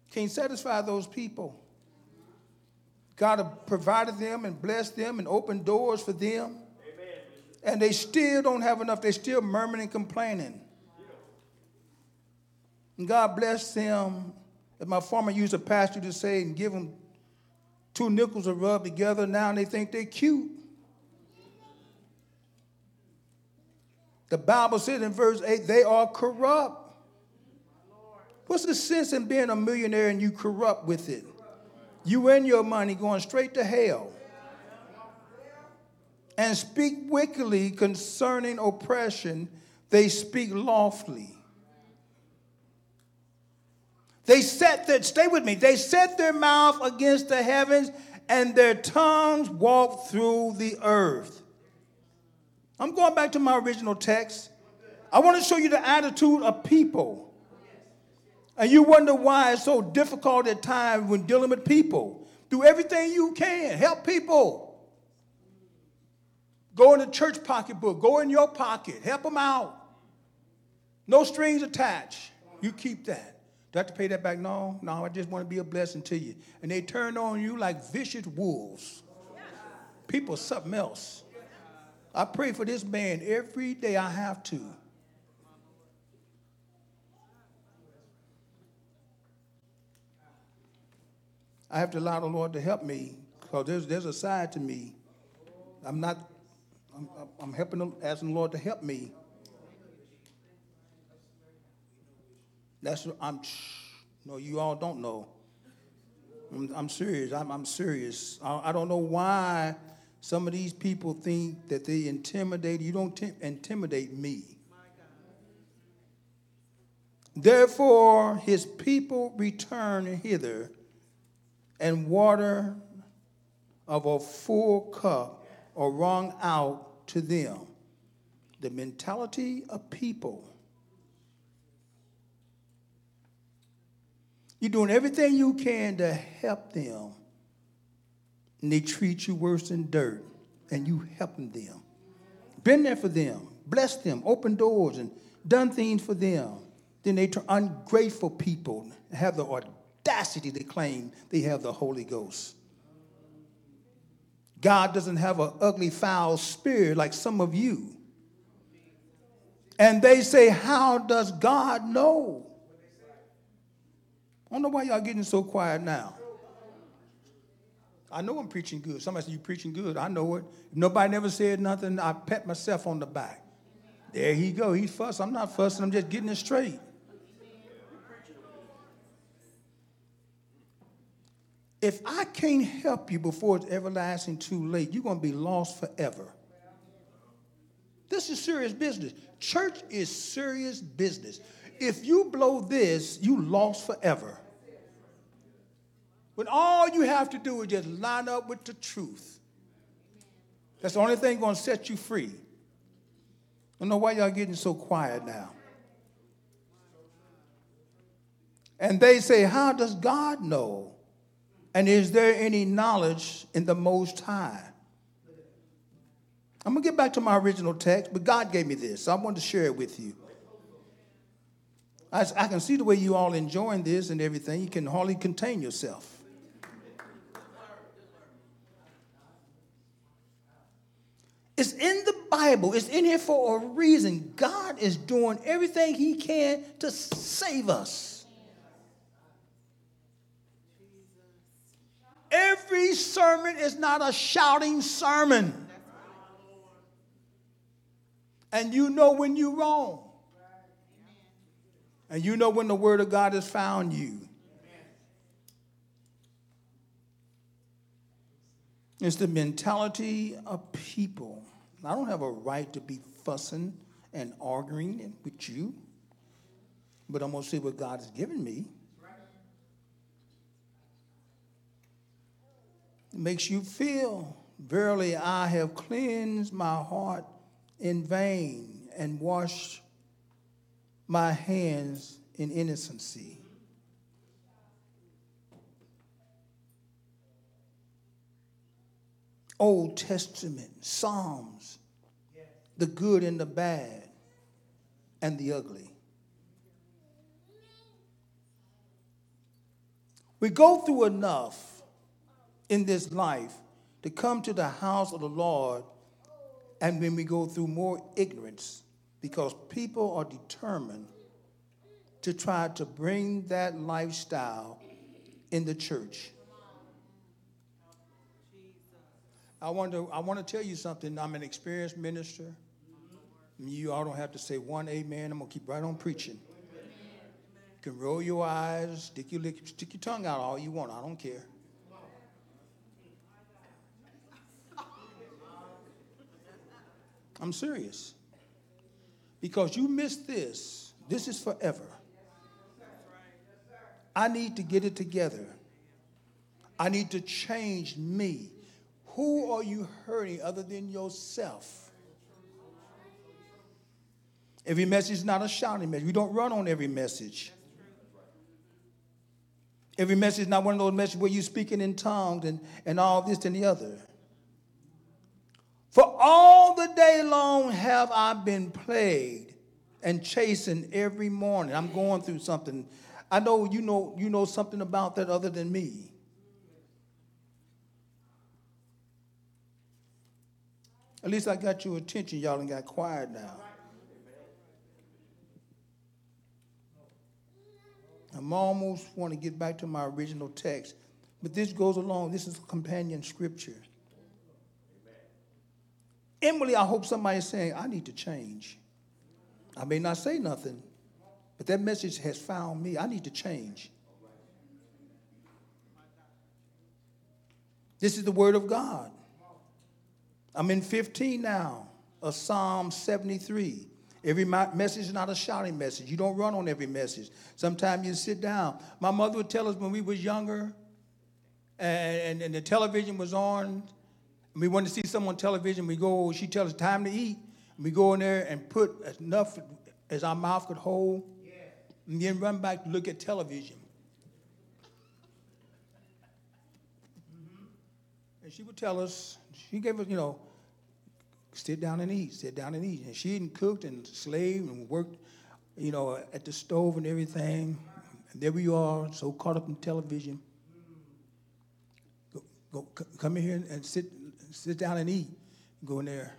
Speaker 3: Can't satisfy those people. God provided them and blessed them and opened doors for them. Amen. And they still don't have enough. They're still murmuring and complaining. And God bless them. As my former used a pastor to say, and give them Two nickels are rub together now and they think they're cute. The Bible says in verse 8, they are corrupt. What's the sense in being a millionaire and you corrupt with it? You win your money going straight to hell. And speak wickedly concerning oppression, they speak lawfully. They set their, stay with me, they set their mouth against the heavens and their tongues walk through the earth. I'm going back to my original text. I want to show you the attitude of people. And you wonder why it's so difficult at times when dealing with people. Do everything you can, help people. Go in the church pocketbook, go in your pocket, help them out. No strings attached. You keep that. Do I have to pay that back? No, no, I just want to be a blessing to you. And they turn on you like vicious wolves. People, something else. I pray for this man every day I have to. I have to allow the Lord to help me because there's, there's a side to me. I'm not, I'm, I'm helping them, asking the Lord to help me. That's what I'm, no, you all don't know. I'm, I'm serious. I'm, I'm serious. I, I, don't know why some of these people think that they intimidate. You don't t- intimidate me. Therefore, his people return hither and water of a full cup are wrung out to them. The mentality of people. You're doing everything you can to help them, and they treat you worse than dirt, and you helping them. Been there for them, blessed them, opened doors, and done things for them. Then they turn ungrateful people, have the audacity to claim they have the Holy Ghost. God doesn't have an ugly, foul spirit like some of you. And they say, How does God know? I don't know why y'all getting so quiet now. I know I'm preaching good. Somebody said, You preaching good. I know it. Nobody never said nothing, I pat myself on the back. There he go. He's fussing. I'm not fussing. I'm just getting it straight. If I can't help you before it's everlasting too late, you're going to be lost forever. This is serious business. Church is serious business. If you blow this, you lost forever. When all you have to do is just line up with the truth. That's the only thing going to set you free. I don't know why y'all getting so quiet now. And they say, How does God know? And is there any knowledge in the Most High? I'm going to get back to my original text, but God gave me this. So I wanted to share it with you. I, I can see the way you all enjoying this and everything. You can hardly contain yourself. It's in the Bible. It's in here for a reason. God is doing everything He can to save us. Every sermon is not a shouting sermon. And you know when you're wrong. And you know when the word of God has found you. It's the mentality of people. I don't have a right to be fussing and arguing with you, but I'm going to see what God has given me. It makes you feel, Verily, I have cleansed my heart in vain and washed my hands in innocency. Old Testament, Psalms, the good and the bad and the ugly. We go through enough in this life to come to the house of the Lord and when we go through more ignorance because people are determined to try to bring that lifestyle in the church. I want to, I want to tell you something. I'm an experienced minister. You all don't have to say one amen. I'm going to keep right on preaching. You can roll your eyes, stick your, stick your tongue out all you want. I don't care. I'm serious. Because you missed this, this is forever. I need to get it together. I need to change me. Who are you hurting other than yourself? Every message is not a shouting message. We don't run on every message. Every message is not one of those messages where you're speaking in tongues and, and all this and the other. All the day long have I been plagued and chastened every morning. I'm going through something. I know you know you know something about that other than me. At least I got your attention, y'all, and got quiet now. I'm almost want to get back to my original text, but this goes along. This is companion scripture. Emily, I hope somebody's saying, I need to change. I may not say nothing, but that message has found me. I need to change. This is the word of God. I'm in 15 now of Psalm 73. Every message is not a shouting message. You don't run on every message. Sometimes you sit down. My mother would tell us when we was younger and, and, and the television was on, we wanted to see someone on television, we go, she tells us time to eat. We go in there and put as enough as our mouth could hold, and then run back to look at television. Mm-hmm. And she would tell us, she gave us, you know, sit down and eat, sit down and eat. And she hadn't cooked and slaved and worked, you know, at the stove and everything. And there we are, so caught up in television. Mm-hmm. Go, go come in here and sit, sit down and eat. Go in there.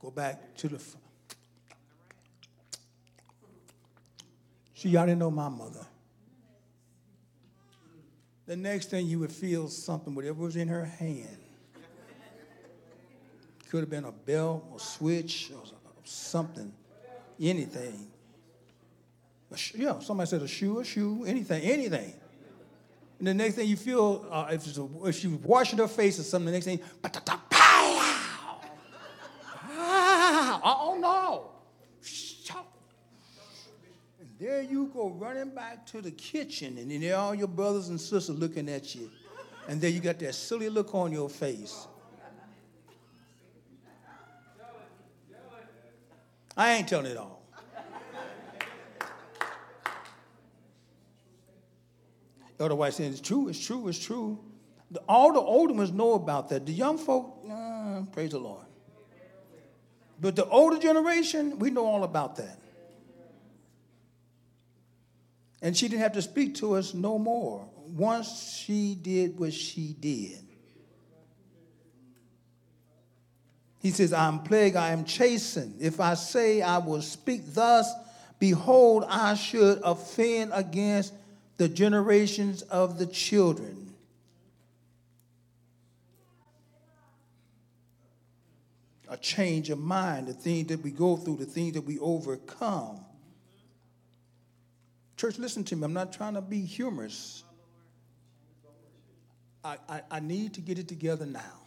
Speaker 3: Go back to the. See, y'all didn't know my mother. The next thing you would feel something, whatever was in her hand. Could have been a belt or switch or something, anything. yeah, somebody said a shoe, a shoe, anything, anything. And the next thing you feel, uh, if, a, if washing her face or something, the next thing, oh no! And there you go running back to the kitchen, and then there all your brothers and sisters looking at you. And then you got that silly look on your face. I ain't telling it all. Otherwise, saying it's true, it's true, it's true. The, all the older ones know about that. The young folk, uh, praise the Lord. But the older generation, we know all about that. And she didn't have to speak to us no more once she did what she did. He says, I am plagued, I am chastened. If I say I will speak thus, behold, I should offend against the generations of the children. A change of mind, the things that we go through, the things that we overcome. Church, listen to me. I'm not trying to be humorous. I, I, I need to get it together now.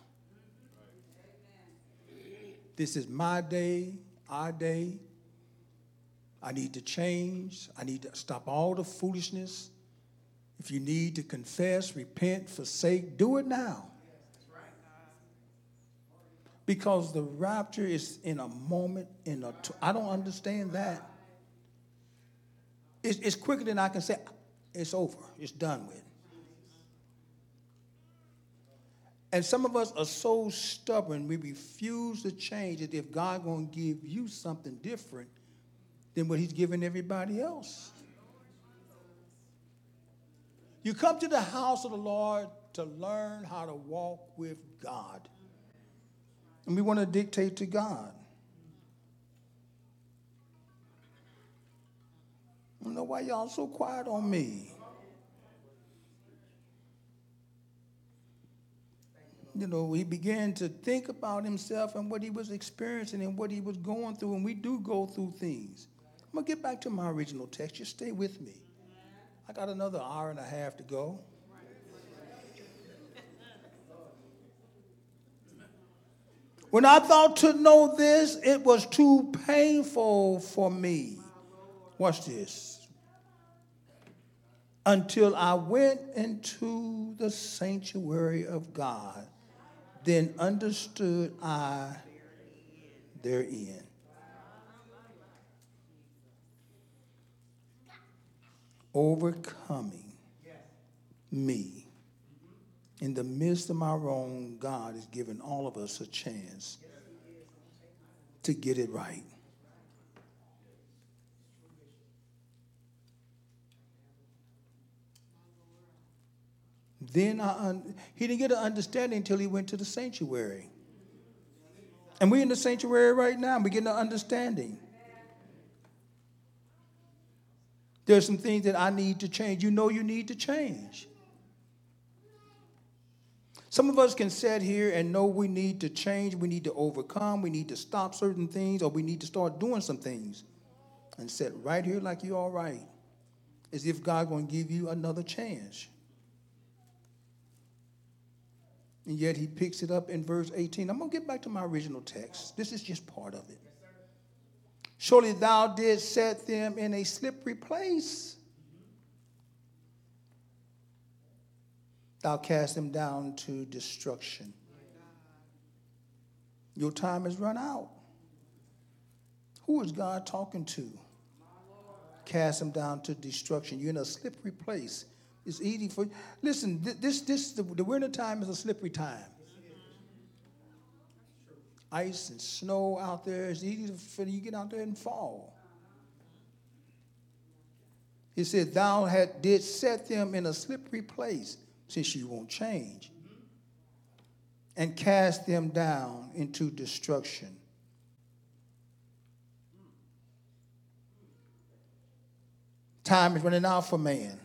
Speaker 3: This is my day, our day. I need to change. I need to stop all the foolishness. If you need to confess, repent, forsake, do it now. Because the rapture is in a moment, in a. T- I don't understand that. It's, it's quicker than I can say, it's over, it's done with. And some of us are so stubborn, we refuse to change it if God to give you something different than what he's giving everybody else. You come to the house of the Lord to learn how to walk with God. And we want to dictate to God. I don't know why y'all so quiet on me. You know, he began to think about himself and what he was experiencing and what he was going through, and we do go through things. I'm gonna get back to my original text. Just stay with me. I got another hour and a half to go. When I thought to know this, it was too painful for me. Watch this until I went into the sanctuary of God. Then understood I therein. Overcoming me. In the midst of my wrong, God has given all of us a chance to get it right. Then I un- he didn't get an understanding until he went to the sanctuary. And we're in the sanctuary right now. We're getting an understanding. There's some things that I need to change. You know you need to change. Some of us can sit here and know we need to change, we need to overcome, we need to stop certain things, or we need to start doing some things. And sit right here like you're all right. As if God's going to give you another chance. And yet he picks it up in verse 18. I'm going to get back to my original text. This is just part of it. Surely thou didst set them in a slippery place. Thou cast them down to destruction. Your time has run out. Who is God talking to? Cast them down to destruction. You're in a slippery place. It's easy for you. listen. This this the, the winter time is a slippery time. Ice and snow out there. It's easy for you to get out there and fall. He said, "Thou had did set them in a slippery place, since you won't change, and cast them down into destruction." Time is running out for man.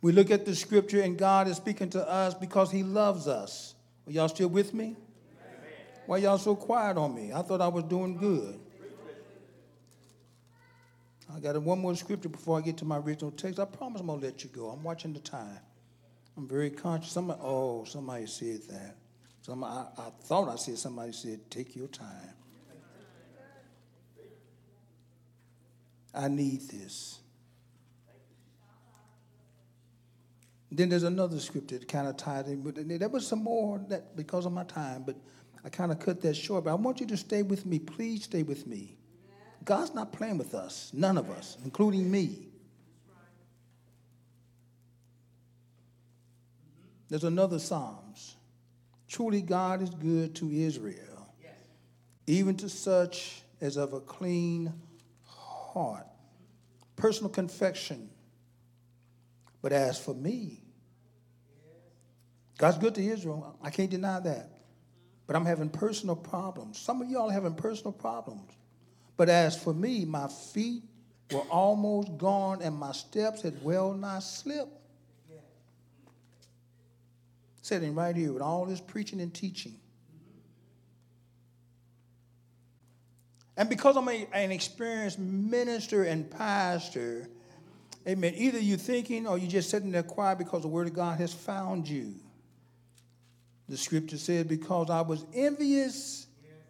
Speaker 3: We look at the scripture and God is speaking to us because he loves us. Are y'all still with me? Why y'all so quiet on me? I thought I was doing good. I got one more scripture before I get to my original text. I promise I'm gonna let you go. I'm watching the time. I'm very conscious. Somebody, oh, somebody said that. Somebody, I, I thought I said somebody said, take your time. I need this. Then there's another scripture that kind of tied in, but there was some more that because of my time, but I kind of cut that short. But I want you to stay with me. Please stay with me. God's not playing with us, none of us, including me. There's another Psalms. Truly, God is good to Israel, even to such as of a clean heart. Personal confession. But as for me, God's good to Israel. I can't deny that. But I'm having personal problems. Some of y'all are having personal problems. But as for me, my feet were almost gone and my steps had well nigh slipped. Sitting right here with all this preaching and teaching. And because I'm a, an experienced minister and pastor, amen, either you're thinking or you're just sitting there quiet because the Word of God has found you. The scripture says, Because I was envious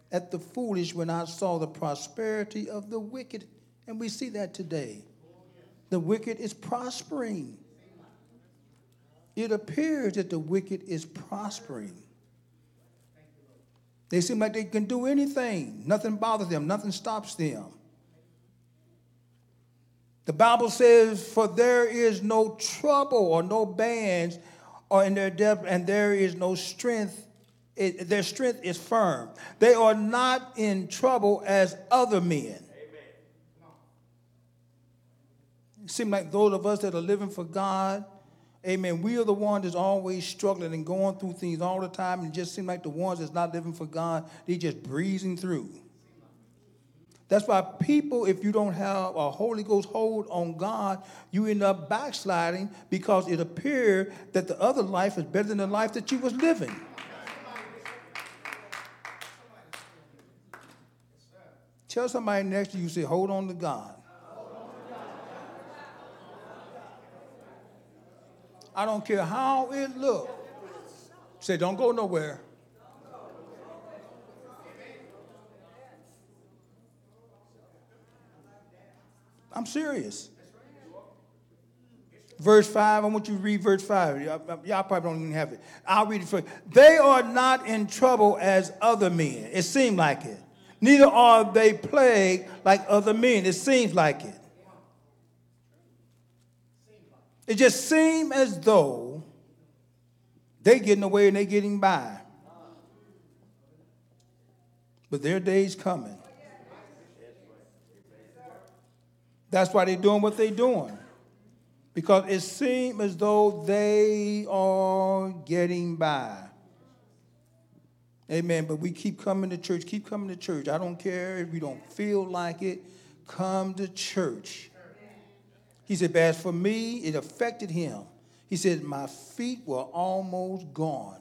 Speaker 3: at the foolish when I saw the prosperity of the wicked. And we see that today. The wicked is prospering. It appears that the wicked is prospering. They seem like they can do anything. Nothing bothers them, nothing stops them. The Bible says, For there is no trouble or no bands or in their depth, and there is no strength. It, their strength is firm. They are not in trouble as other men. It seems like those of us that are living for God, amen, we are the ones that's always struggling and going through things all the time, and just seem like the ones that's not living for God, they just breezing through. That's why people, if you don't have a Holy Ghost hold on God, you end up backsliding because it appeared that the other life is better than the life that you was living. Tell somebody next to you, say, hold on to God. I don't care how it look. Say, don't go nowhere. I'm serious. Verse 5, I want you to read verse 5. Y'all, probably don't even have it. I'll read it for you. They are not in trouble as other men. It seemed like it. Neither are they plagued like other men. It seems like it. It just seems as though they getting away and they getting by. But their day's coming. That's why they're doing what they're doing. Because it seems as though they are getting by. Amen. But we keep coming to church, keep coming to church. I don't care if you don't feel like it, come to church. He said, but as for me, it affected him. He said, My feet were almost gone.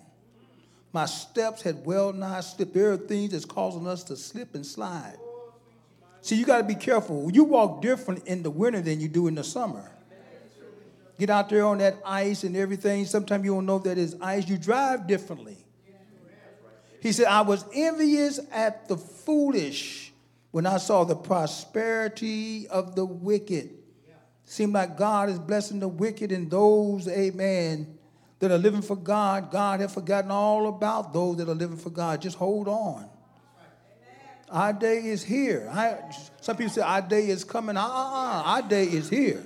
Speaker 3: My steps had well nigh slipped. There are things that's causing us to slip and slide. See, you got to be careful. You walk different in the winter than you do in the summer. Get out there on that ice and everything. Sometimes you don't know that it's ice. You drive differently. He said, I was envious at the foolish when I saw the prosperity of the wicked. Seemed like God is blessing the wicked and those, amen, that are living for God. God has forgotten all about those that are living for God. Just hold on. Our day is here. I, some people say our day is coming. Uh-uh, our day is here.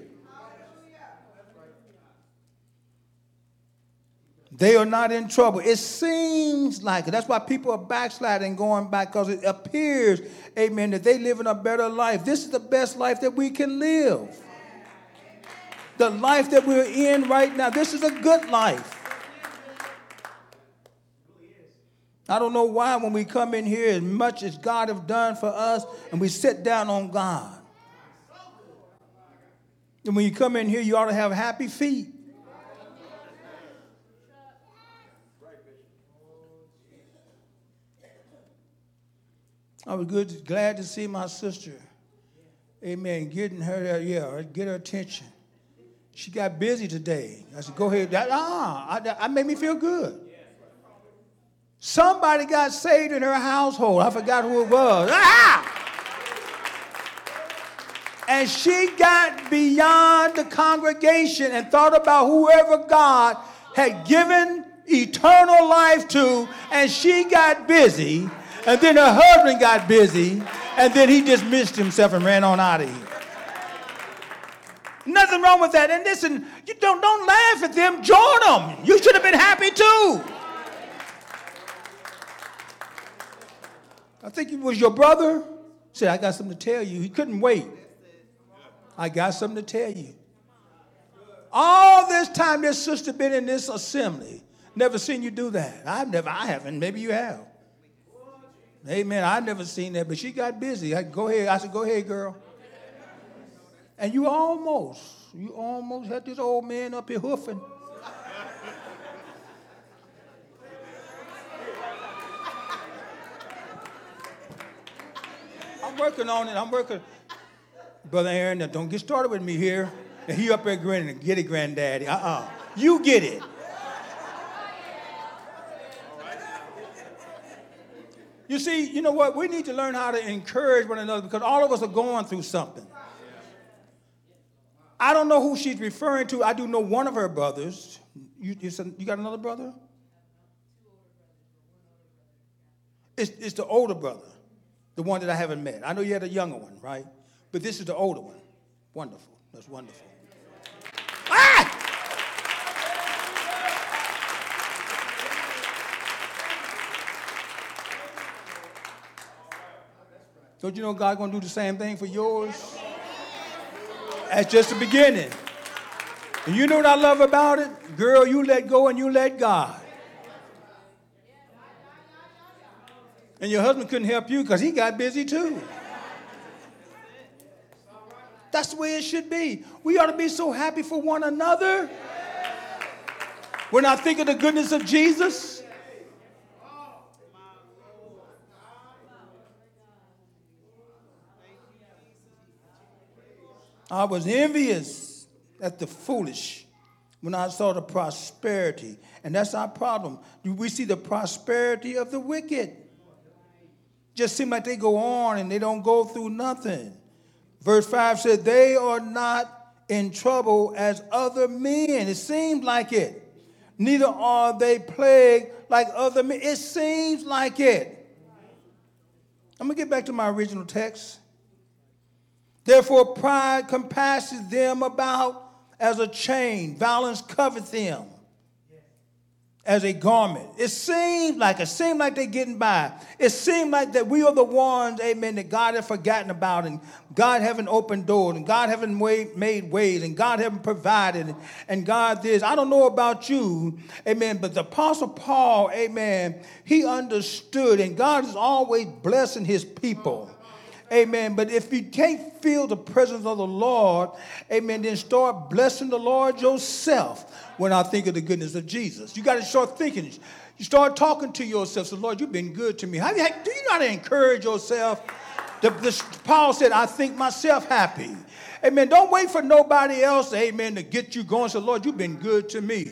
Speaker 3: They are not in trouble. It seems like it. That's why people are backsliding, going back, because it appears, amen, that they live in a better life. This is the best life that we can live. The life that we're in right now, this is a good life. I don't know why when we come in here, as much as God have done for us, and we sit down on God. And when you come in here, you ought to have happy feet. I was good, glad to see my sister. Amen. Getting her, yeah, get her attention. She got busy today. I said, go ahead. Ah, I, I made me feel good. Somebody got saved in her household. I forgot who it was. Ah! And she got beyond the congregation and thought about whoever God had given eternal life to, and she got busy and then her husband got busy, and then he dismissed himself and ran on out of here. Nothing wrong with that. And listen, you don't, don't laugh at them, join them. You should have been happy too. I think it was your brother said, I got something to tell you. He couldn't wait. I got something to tell you. All this time this sister been in this assembly, never seen you do that. I've never, I haven't. Maybe you have. Amen. I've never seen that, but she got busy. I go ahead. I said, go ahead, girl. And you almost, you almost had this old man up here hoofing. I'm working on it. I'm working. Brother Aaron, now don't get started with me here. And he up there grinning, get it, granddaddy. Uh-uh. You get it. You see, you know what? We need to learn how to encourage one another because all of us are going through something. I don't know who she's referring to. I do know one of her brothers. You, you, said, you got another brother? It's, it's the older brother, the one that I haven't met. I know you had a younger one, right? But this is the older one. Wonderful. That's wonderful. Ah! Don't you know God's going to do the same thing for yours? That's just the beginning. And you know what I love about it? Girl, you let go and you let God. And your husband couldn't help you because he got busy too. That's the way it should be. We ought to be so happy for one another. When I think of the goodness of Jesus, I was envious at the foolish when I saw the prosperity. And that's our problem. We see the prosperity of the wicked. Just seem like they go on and they don't go through nothing. Verse 5 said, They are not in trouble as other men. It seems like it. Neither are they plagued like other men. It seems like it. I'm going to get back to my original text. Therefore, pride compasses them about as a chain, violence covers them as a garment. It seemed like it seemed like they're getting by. It seemed like that we are the ones, amen, that God had forgotten about, and God haven't opened doors, and God haven't made ways, and God haven't provided, and God this. I don't know about you, amen, but the Apostle Paul, amen, he understood, and God is always blessing his people. Amen. But if you can't feel the presence of the Lord, amen, then start blessing the Lord yourself when I think of the goodness of Jesus. You got to start thinking. You start talking to yourself. So, Lord, you've been good to me. How, do you know how to encourage yourself? The, the, Paul said, I think myself happy. Amen. Don't wait for nobody else, amen, to get you going. So, Lord, you've been good to me.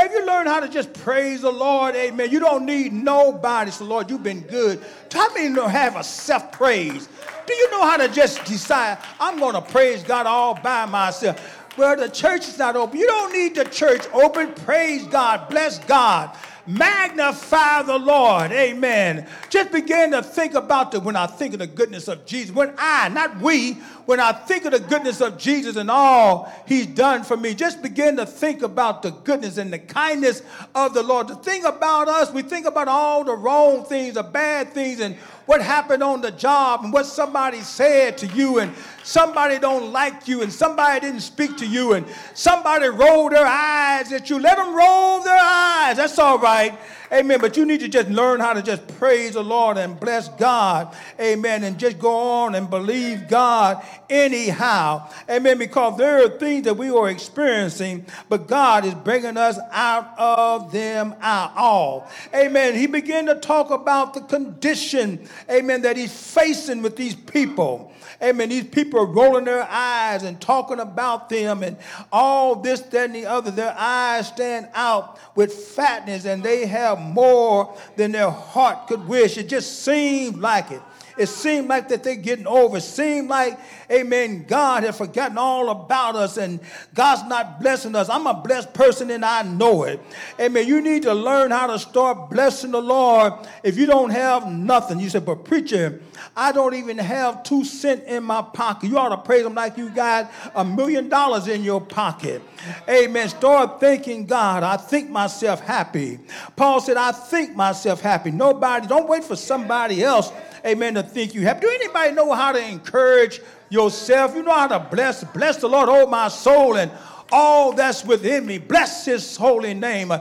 Speaker 3: Have you learned how to just praise the Lord? Amen. You don't need nobody. So, Lord, you've been good. How many know have a self praise? Do you know how to just decide, I'm going to praise God all by myself? Well, the church is not open. You don't need the church open. Praise God. Bless God. Magnify the Lord. Amen. Just begin to think about the when I think of the goodness of Jesus. When I, not we, when I think of the goodness of Jesus and all he's done for me, just begin to think about the goodness and the kindness of the Lord. The thing about us, we think about all the wrong things, the bad things, and what happened on the job and what somebody said to you and somebody don't like you and somebody didn't speak to you and somebody rolled their eyes at you. Let them roll their eyes. That's all right. Amen. But you need to just learn how to just praise the Lord and bless God. Amen. And just go on and believe God anyhow. Amen. Because there are things that we are experiencing, but God is bringing us out of them all. Amen. He began to talk about the condition, amen, that he's facing with these people. Amen. These people are rolling their eyes and talking about them and all this, that, and the other. Their eyes stand out with fatness and they have more than their heart could wish. It just seemed like it. It seemed like that they're getting over. It seemed like, amen, God has forgotten all about us and God's not blessing us. I'm a blessed person and I know it. Amen. You need to learn how to start blessing the Lord if you don't have nothing. You say, but preacher, I don't even have two cents in my pocket. You ought to praise him like you got a million dollars in your pocket. Amen. Start thanking God. I think myself happy. Paul said, I think myself happy. Nobody, don't wait for somebody else amen, to think you have. Do anybody know how to encourage yourself? You know how to bless, bless the Lord, oh my soul, and all that's within me. Bless his holy name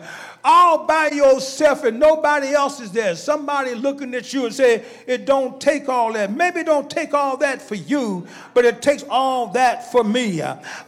Speaker 3: all by yourself and nobody else is there. Somebody looking at you and say, it don't take all that. Maybe don't take all that for you, but it takes all that for me.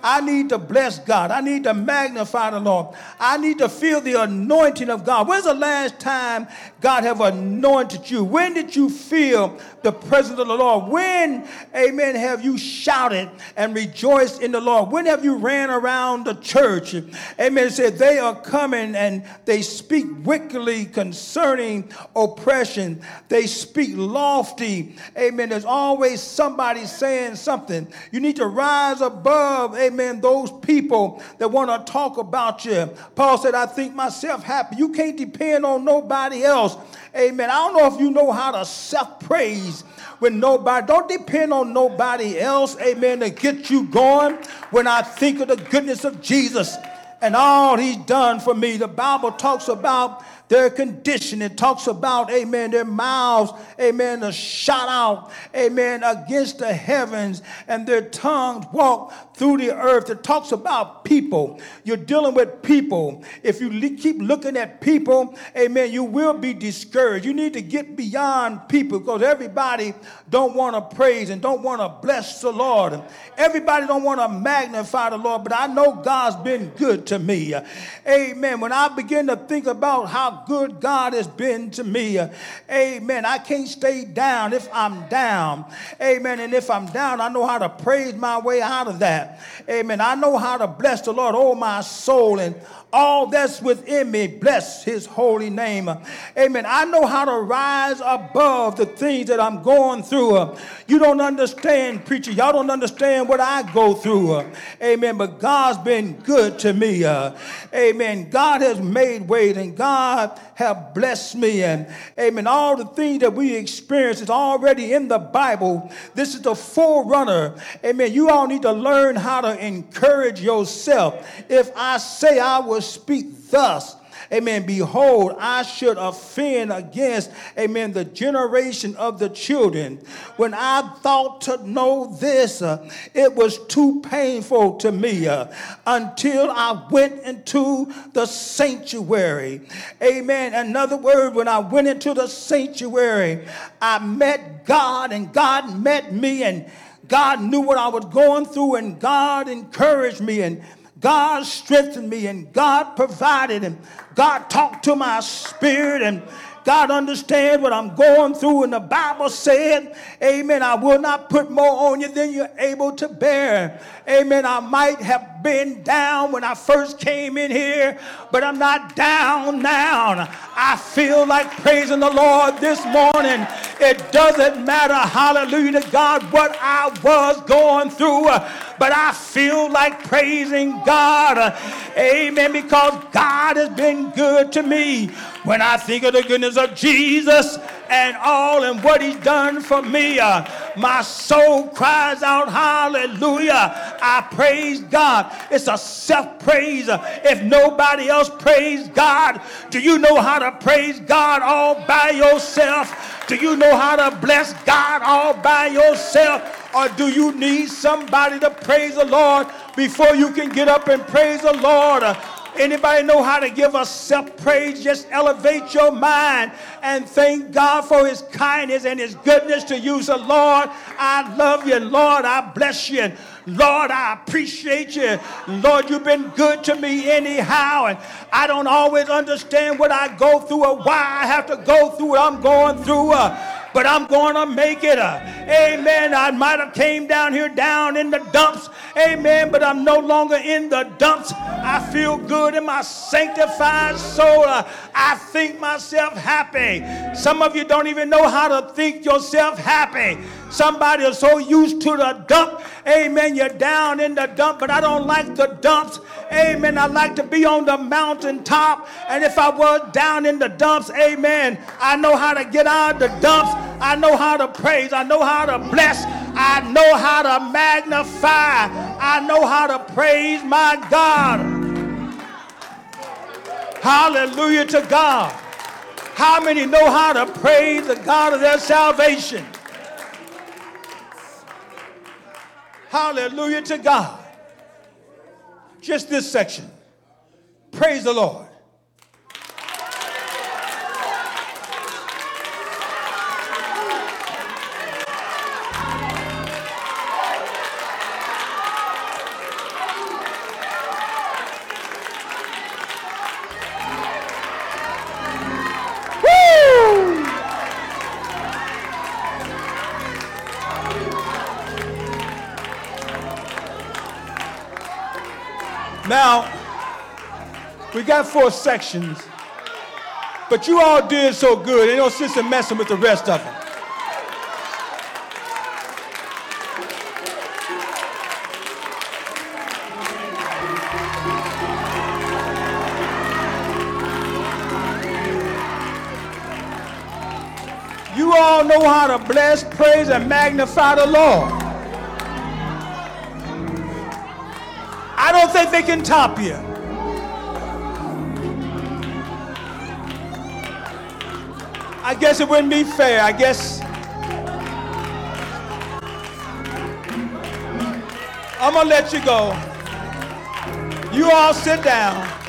Speaker 3: I need to bless God. I need to magnify the Lord. I need to feel the anointing of God. When's the last time God have anointed you? When did you feel the presence of the Lord? When, amen, have you shouted and rejoiced in the Lord? When have you ran around the church? Amen. Said they are coming and they speak wickedly concerning oppression. They speak lofty. Amen. There's always somebody saying something. You need to rise above, amen, those people that want to talk about you. Paul said, I think myself happy. You can't depend on nobody else. Amen. I don't know if you know how to self praise when nobody, don't depend on nobody else, amen, to get you going. When I think of the goodness of Jesus, and all he's done for me. The Bible talks about their condition. It talks about, amen, their mouths, amen, are shot out, amen, against the heavens, and their tongues walk through the earth. It talks about people. You're dealing with people. If you keep looking at people, amen, you will be discouraged. You need to get beyond people because everybody don't want to praise and don't want to bless the Lord. Everybody don't want to magnify the Lord, but I know God's been good to me. Amen. When I begin to think about how good God has been to me. Amen. I can't stay down if I'm down. Amen. And if I'm down, I know how to praise my way out of that. Amen. I know how to bless the Lord, oh my soul, and all that's within me, bless his holy name. Amen. I know how to rise above the things that I'm going through. You don't understand, preacher. Y'all don't understand what I go through. Amen. But God's been good to me. Amen. God has made ways and God have blessed me. And amen. All the things that we experience is already in the Bible. This is the forerunner. Amen. You all need to learn how to encourage yourself. If I say I will speak thus, Amen. Behold, I should offend against, amen, the generation of the children. When I thought to know this, uh, it was too painful to me uh, until I went into the sanctuary. Amen. Another word, when I went into the sanctuary, I met God and God met me and God knew what I was going through and God encouraged me and God strengthened me and God provided and God talked to my spirit and God understands what I'm going through. And the Bible said, Amen, I will not put more on you than you're able to bear. Amen. I might have been down when I first came in here, but I'm not down now. I feel like praising the Lord this morning. It doesn't matter, hallelujah to God, what I was going through, but I feel like praising God. Amen. Because God has been good to me. When I think of the goodness of Jesus and all and what he's done for me, uh, my soul cries out, Hallelujah. I praise God. It's a self praise. If nobody else praise God, do you know how to praise God all by yourself? Do you know how to bless God all by yourself? Or do you need somebody to praise the Lord before you can get up and praise the Lord? Anybody know how to give us self praise? Just elevate your mind and thank God for his kindness and his goodness to you. So, Lord, I love you. Lord, I bless you. Lord, I appreciate you. Lord, you've been good to me anyhow. And I don't always understand what I go through or why I have to go through what I'm going through. Uh, but I'm going to make it. Amen. I might have came down here down in the dumps. Amen. But I'm no longer in the dumps. I feel good in my sanctified soul. Uh, I think myself happy. Some of you don't even know how to think yourself happy. Somebody is so used to the dump. Amen. You're down in the dump, but I don't like the dumps. Amen. I like to be on the mountaintop. And if I was down in the dumps, amen, I know how to get out of the dumps. I know how to praise. I know how to bless. I know how to magnify. I know how to praise my God. Hallelujah to God. How many know how to praise the God of their salvation? Hallelujah to God. Just this section. Praise the Lord. We got four sections, but you all did so good. Ain't no sense in messing with the rest of them. You all know how to bless, praise, and magnify the Lord. I don't think they can top you. I guess it wouldn't be fair. I guess I'm going to let you go. You all sit down.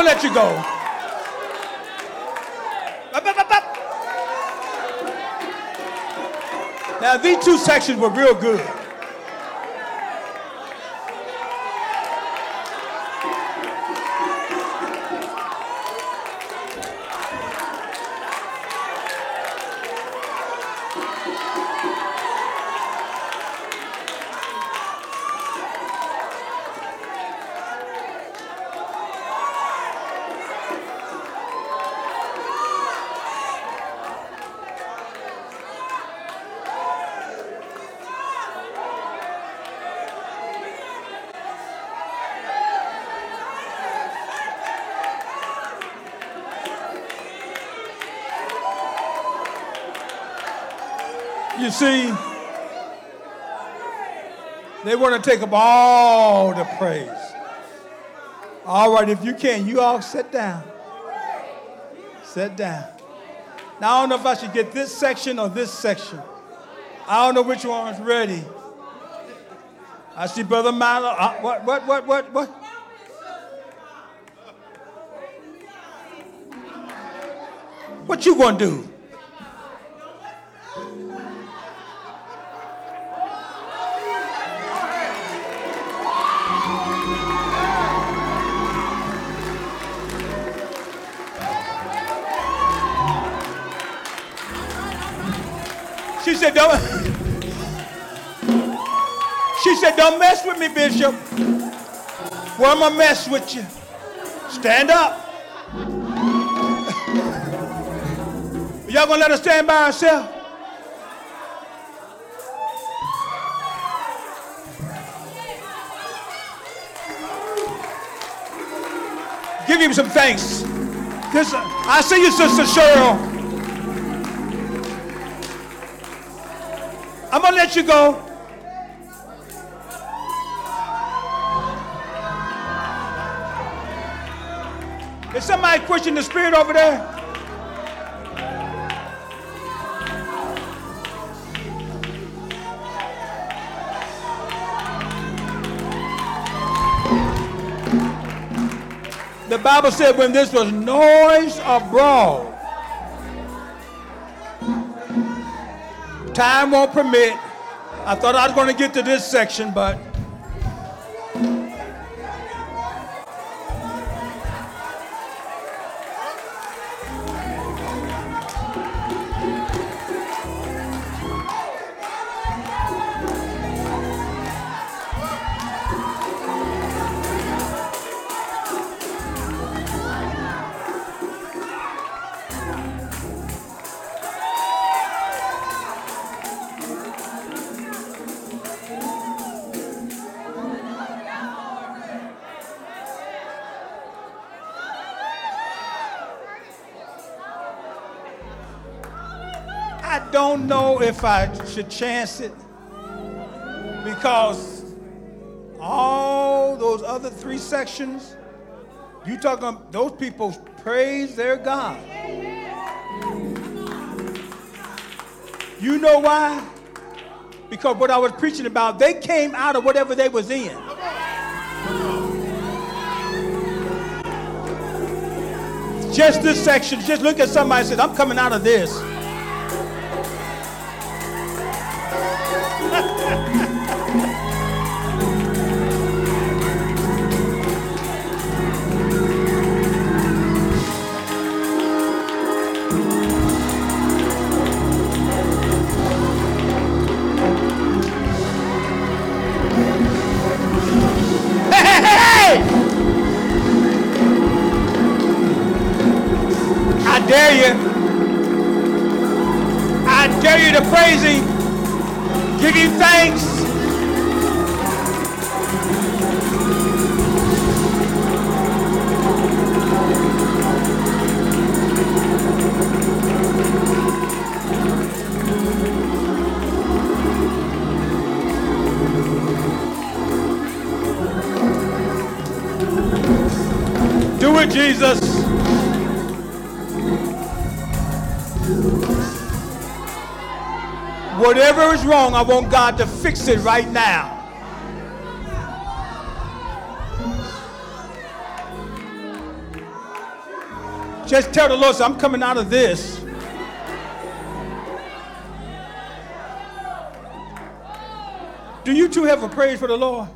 Speaker 3: I'm gonna let you go. Now these two sections were real good. You see, they want to take up all the praise. All right, if you can, you all sit down. Sit down. Now, I don't know if I should get this section or this section. I don't know which one's ready. I see Brother Milo. Uh, what, what, what, what, what? What you gonna do? Don't mess with me, Bishop. Well, I'm going to mess with you. Stand up. Y'all going to let her stand by herself? Give him some thanks. I see you, Sister Cheryl. I'm going to let you go. Somebody pushing the spirit over there? The Bible said when this was noise abroad, Time won't permit. I thought I was going to get to this section, but know if I should chance it because all those other three sections, you talking those people praise their God. You know why? Because what I was preaching about, they came out of whatever they was in. Just this section, just look at somebody and say, I'm coming out of this. Whatever is wrong, I want God to fix it right now. Just tell the Lord, I'm coming out of this. Do you two have a praise for the Lord?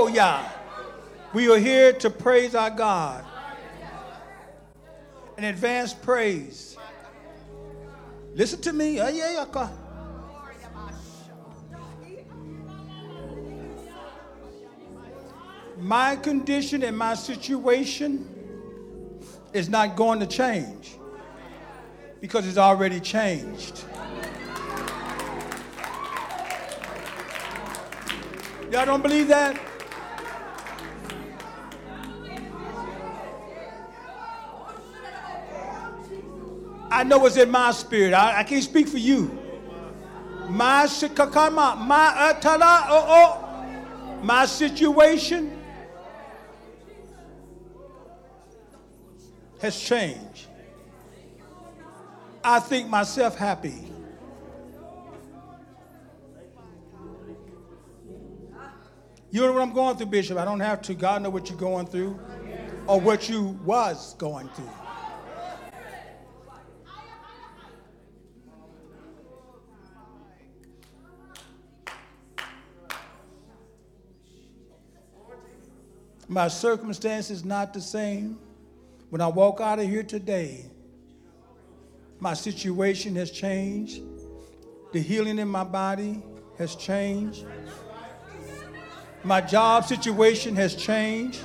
Speaker 3: Oh, Yamoya. We are here to praise our God. An advanced praise. Listen to me. Oh, yeah, My condition and my situation is not going to change because it's already changed. Y'all don't believe that? I know it's in my spirit. I, I can't speak for you. My shikakama, my atala, uh, oh, uh, oh, uh, my situation has changed. I think myself happy. You know what I'm going through, Bishop. I don't have to. God know what you're going through or what you was going through. My circumstance is not the same. When I walk out of here today, my situation has changed. The healing in my body has changed. My job situation has changed.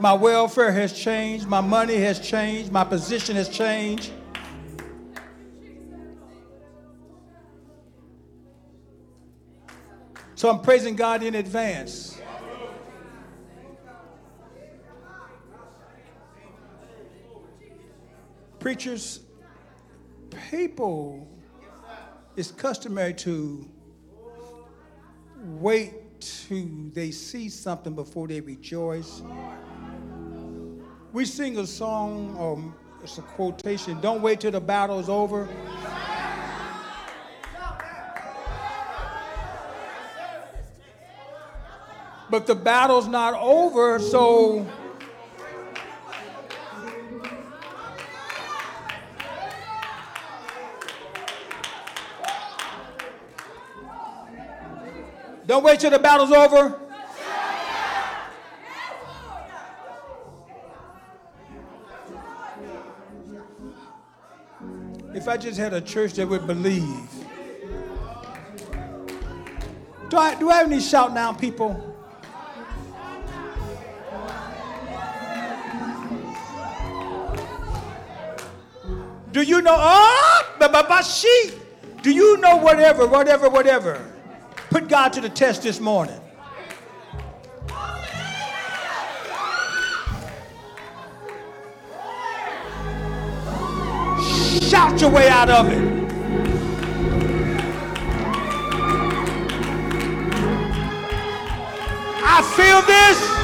Speaker 3: My welfare has changed. My money has changed. My position has changed. So I'm praising God in advance. Preachers, people, it's customary to wait till they see something before they rejoice. We sing a song, or it's a quotation, don't wait till the battle's over. But the battle's not over, so Don't wait till the battle's over. If I just had a church that would believe. Do I, do I have any shout now, people? Do you know? Ah, oh, she. Do you know whatever, whatever, whatever? Put God to the test this morning. Shout your way out of it. I feel this.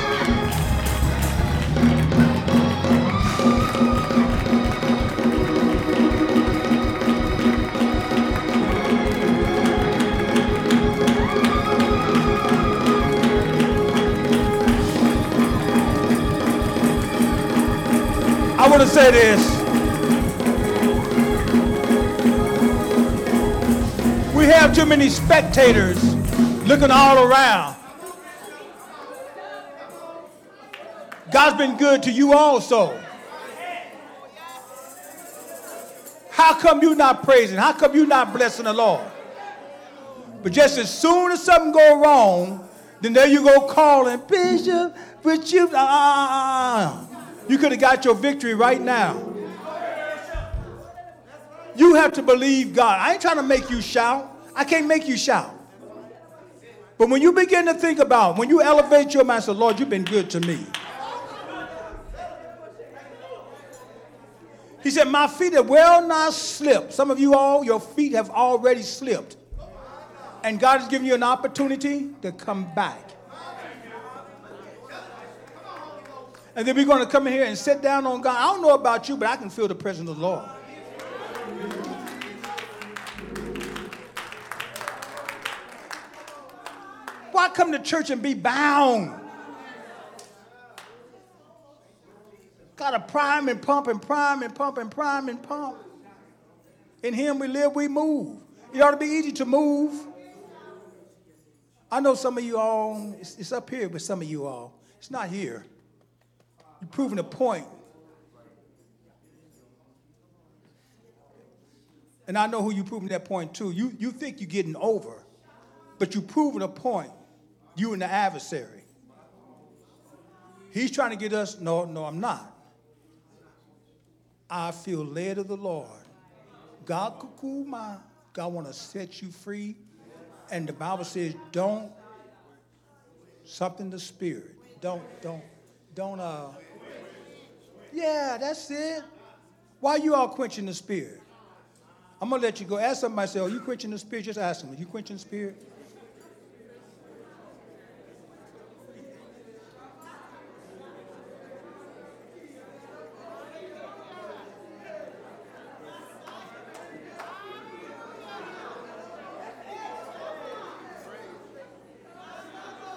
Speaker 3: I want to say this. We have too many spectators looking all around. God's been good to you also. How come you not praising? How come you not blessing the Lord? But just as soon as something go wrong, then there you go calling, Bishop, but you, uh, you could have got your victory right now. You have to believe God. I ain't trying to make you shout. I can't make you shout. But when you begin to think about, when you elevate your mind, say, Lord, you've been good to me. He said, My feet have well nigh slipped. Some of you all, your feet have already slipped. And God has given you an opportunity to come back. And then we're going to come in here and sit down on God. I don't know about you, but I can feel the presence of the Lord. Why come to church and be bound? Got to prime and pump and prime and pump and prime and pump. In Him we live, we move. It ought to be easy to move. I know some of you all, it's, it's up here with some of you all. It's not here. You're proving a point. And I know who you're proving that point to. You, you think you're getting over, but you're proving a point. You and the adversary. He's trying to get us, no, no, I'm not. I feel led of the Lord. God kukuma. God want to set you free. And the Bible says, don't something the spirit. Don't, don't, don't uh Yeah, that's it. Why you all quenching the spirit? I'm gonna let you go. Ask somebody, say, Oh, you quenching the spirit? Just ask them, Are you quenching the spirit?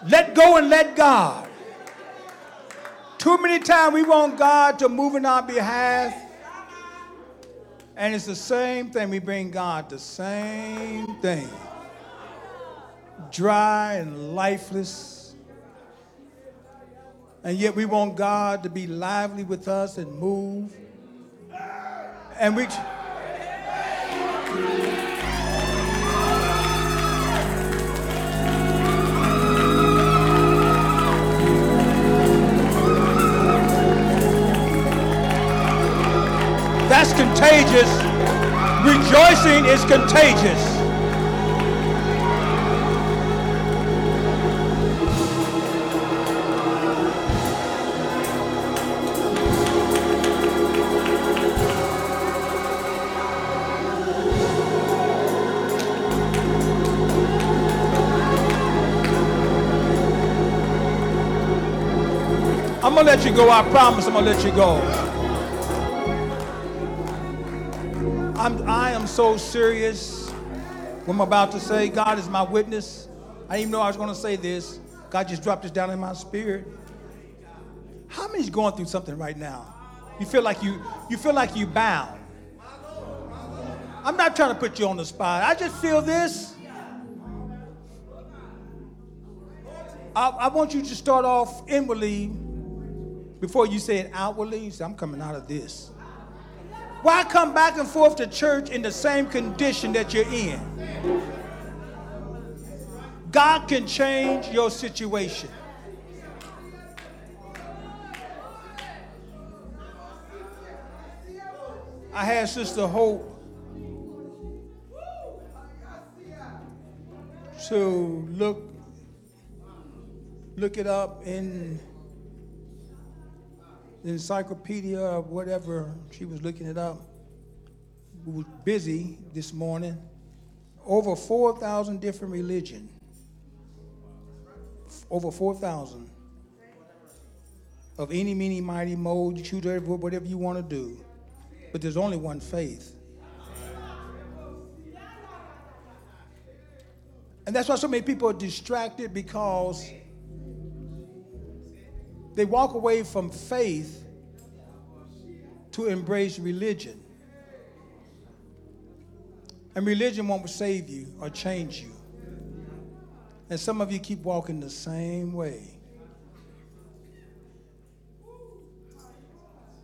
Speaker 3: Let go and let God. Too many times we want God to move in our behalf. And it's the same thing. We bring God the same thing. Dry and lifeless. And yet we want God to be lively with us and move. And we. That's contagious. Rejoicing is contagious. I'm gonna let you go. I promise I'm gonna let you go. I'm, so serious. What I'm about to say, God is my witness. I didn't even know I was going to say this. God just dropped this down in my spirit. How many's going through something right now? You feel like you you feel like you bound. I'm not trying to put you on the spot. I just feel this. I, I want you to start off inwardly before you say it outwardly. You say, I'm coming out of this. Why come back and forth to church in the same condition that you're in? God can change your situation. I had Sister Hope to look look it up in the encyclopedia or whatever she was looking it up. We was busy this morning. Over 4,000 different religion. Over 4,000 of any, many mighty mode. You choose whatever you want to do. But there's only one faith. And that's why so many people are distracted because they walk away from faith to embrace religion. And religion won't save you or change you. And some of you keep walking the same way.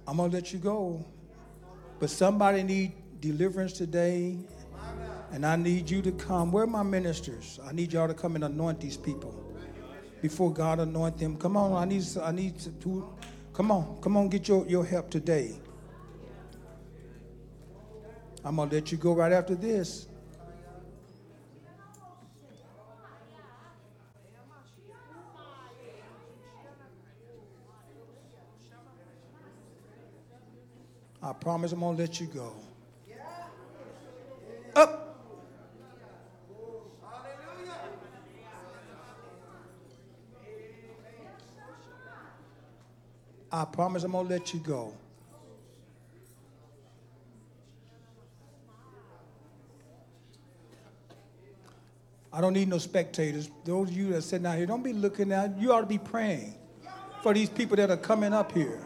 Speaker 3: I'm going to let you go. But somebody need deliverance today. And I need you to come. Where are my ministers? I need y'all to come and anoint these people before God anoint them. Come on, I need I need to come on, come on, get your, your help today. I'm gonna let you go right after this. I promise I'm gonna let you go. Up. I promise I'm gonna let you go. I don't need no spectators. Those of you that are sitting out here, don't be looking at. You ought to be praying for these people that are coming up here.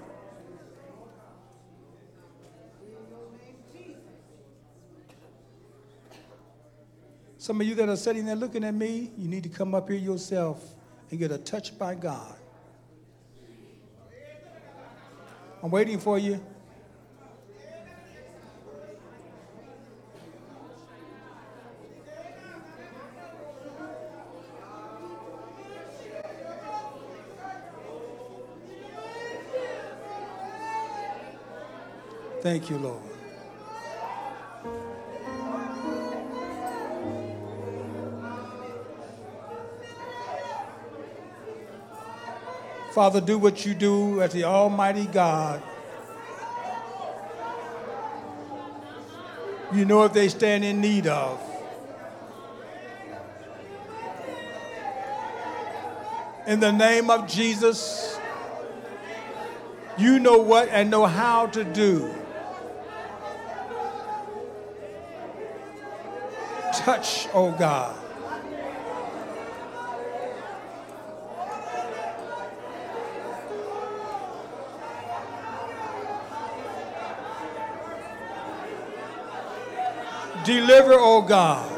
Speaker 3: Some of you that are sitting there looking at me, you need to come up here yourself and get a touch by God. I'm waiting for you. Thank you, Lord. Father, do what you do as the Almighty God. You know if they stand in need of. In the name of Jesus, you know what and know how to do. Touch, oh God. Deliver, oh God.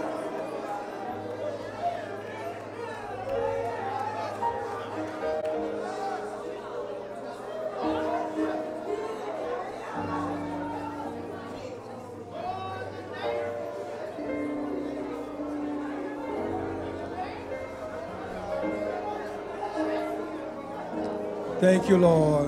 Speaker 3: Thank you, Lord.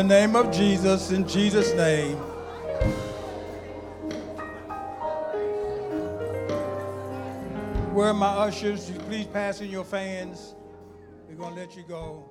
Speaker 3: The name of Jesus, in Jesus' name. Where are my ushers? Please pass in your fans. We're going to let you go.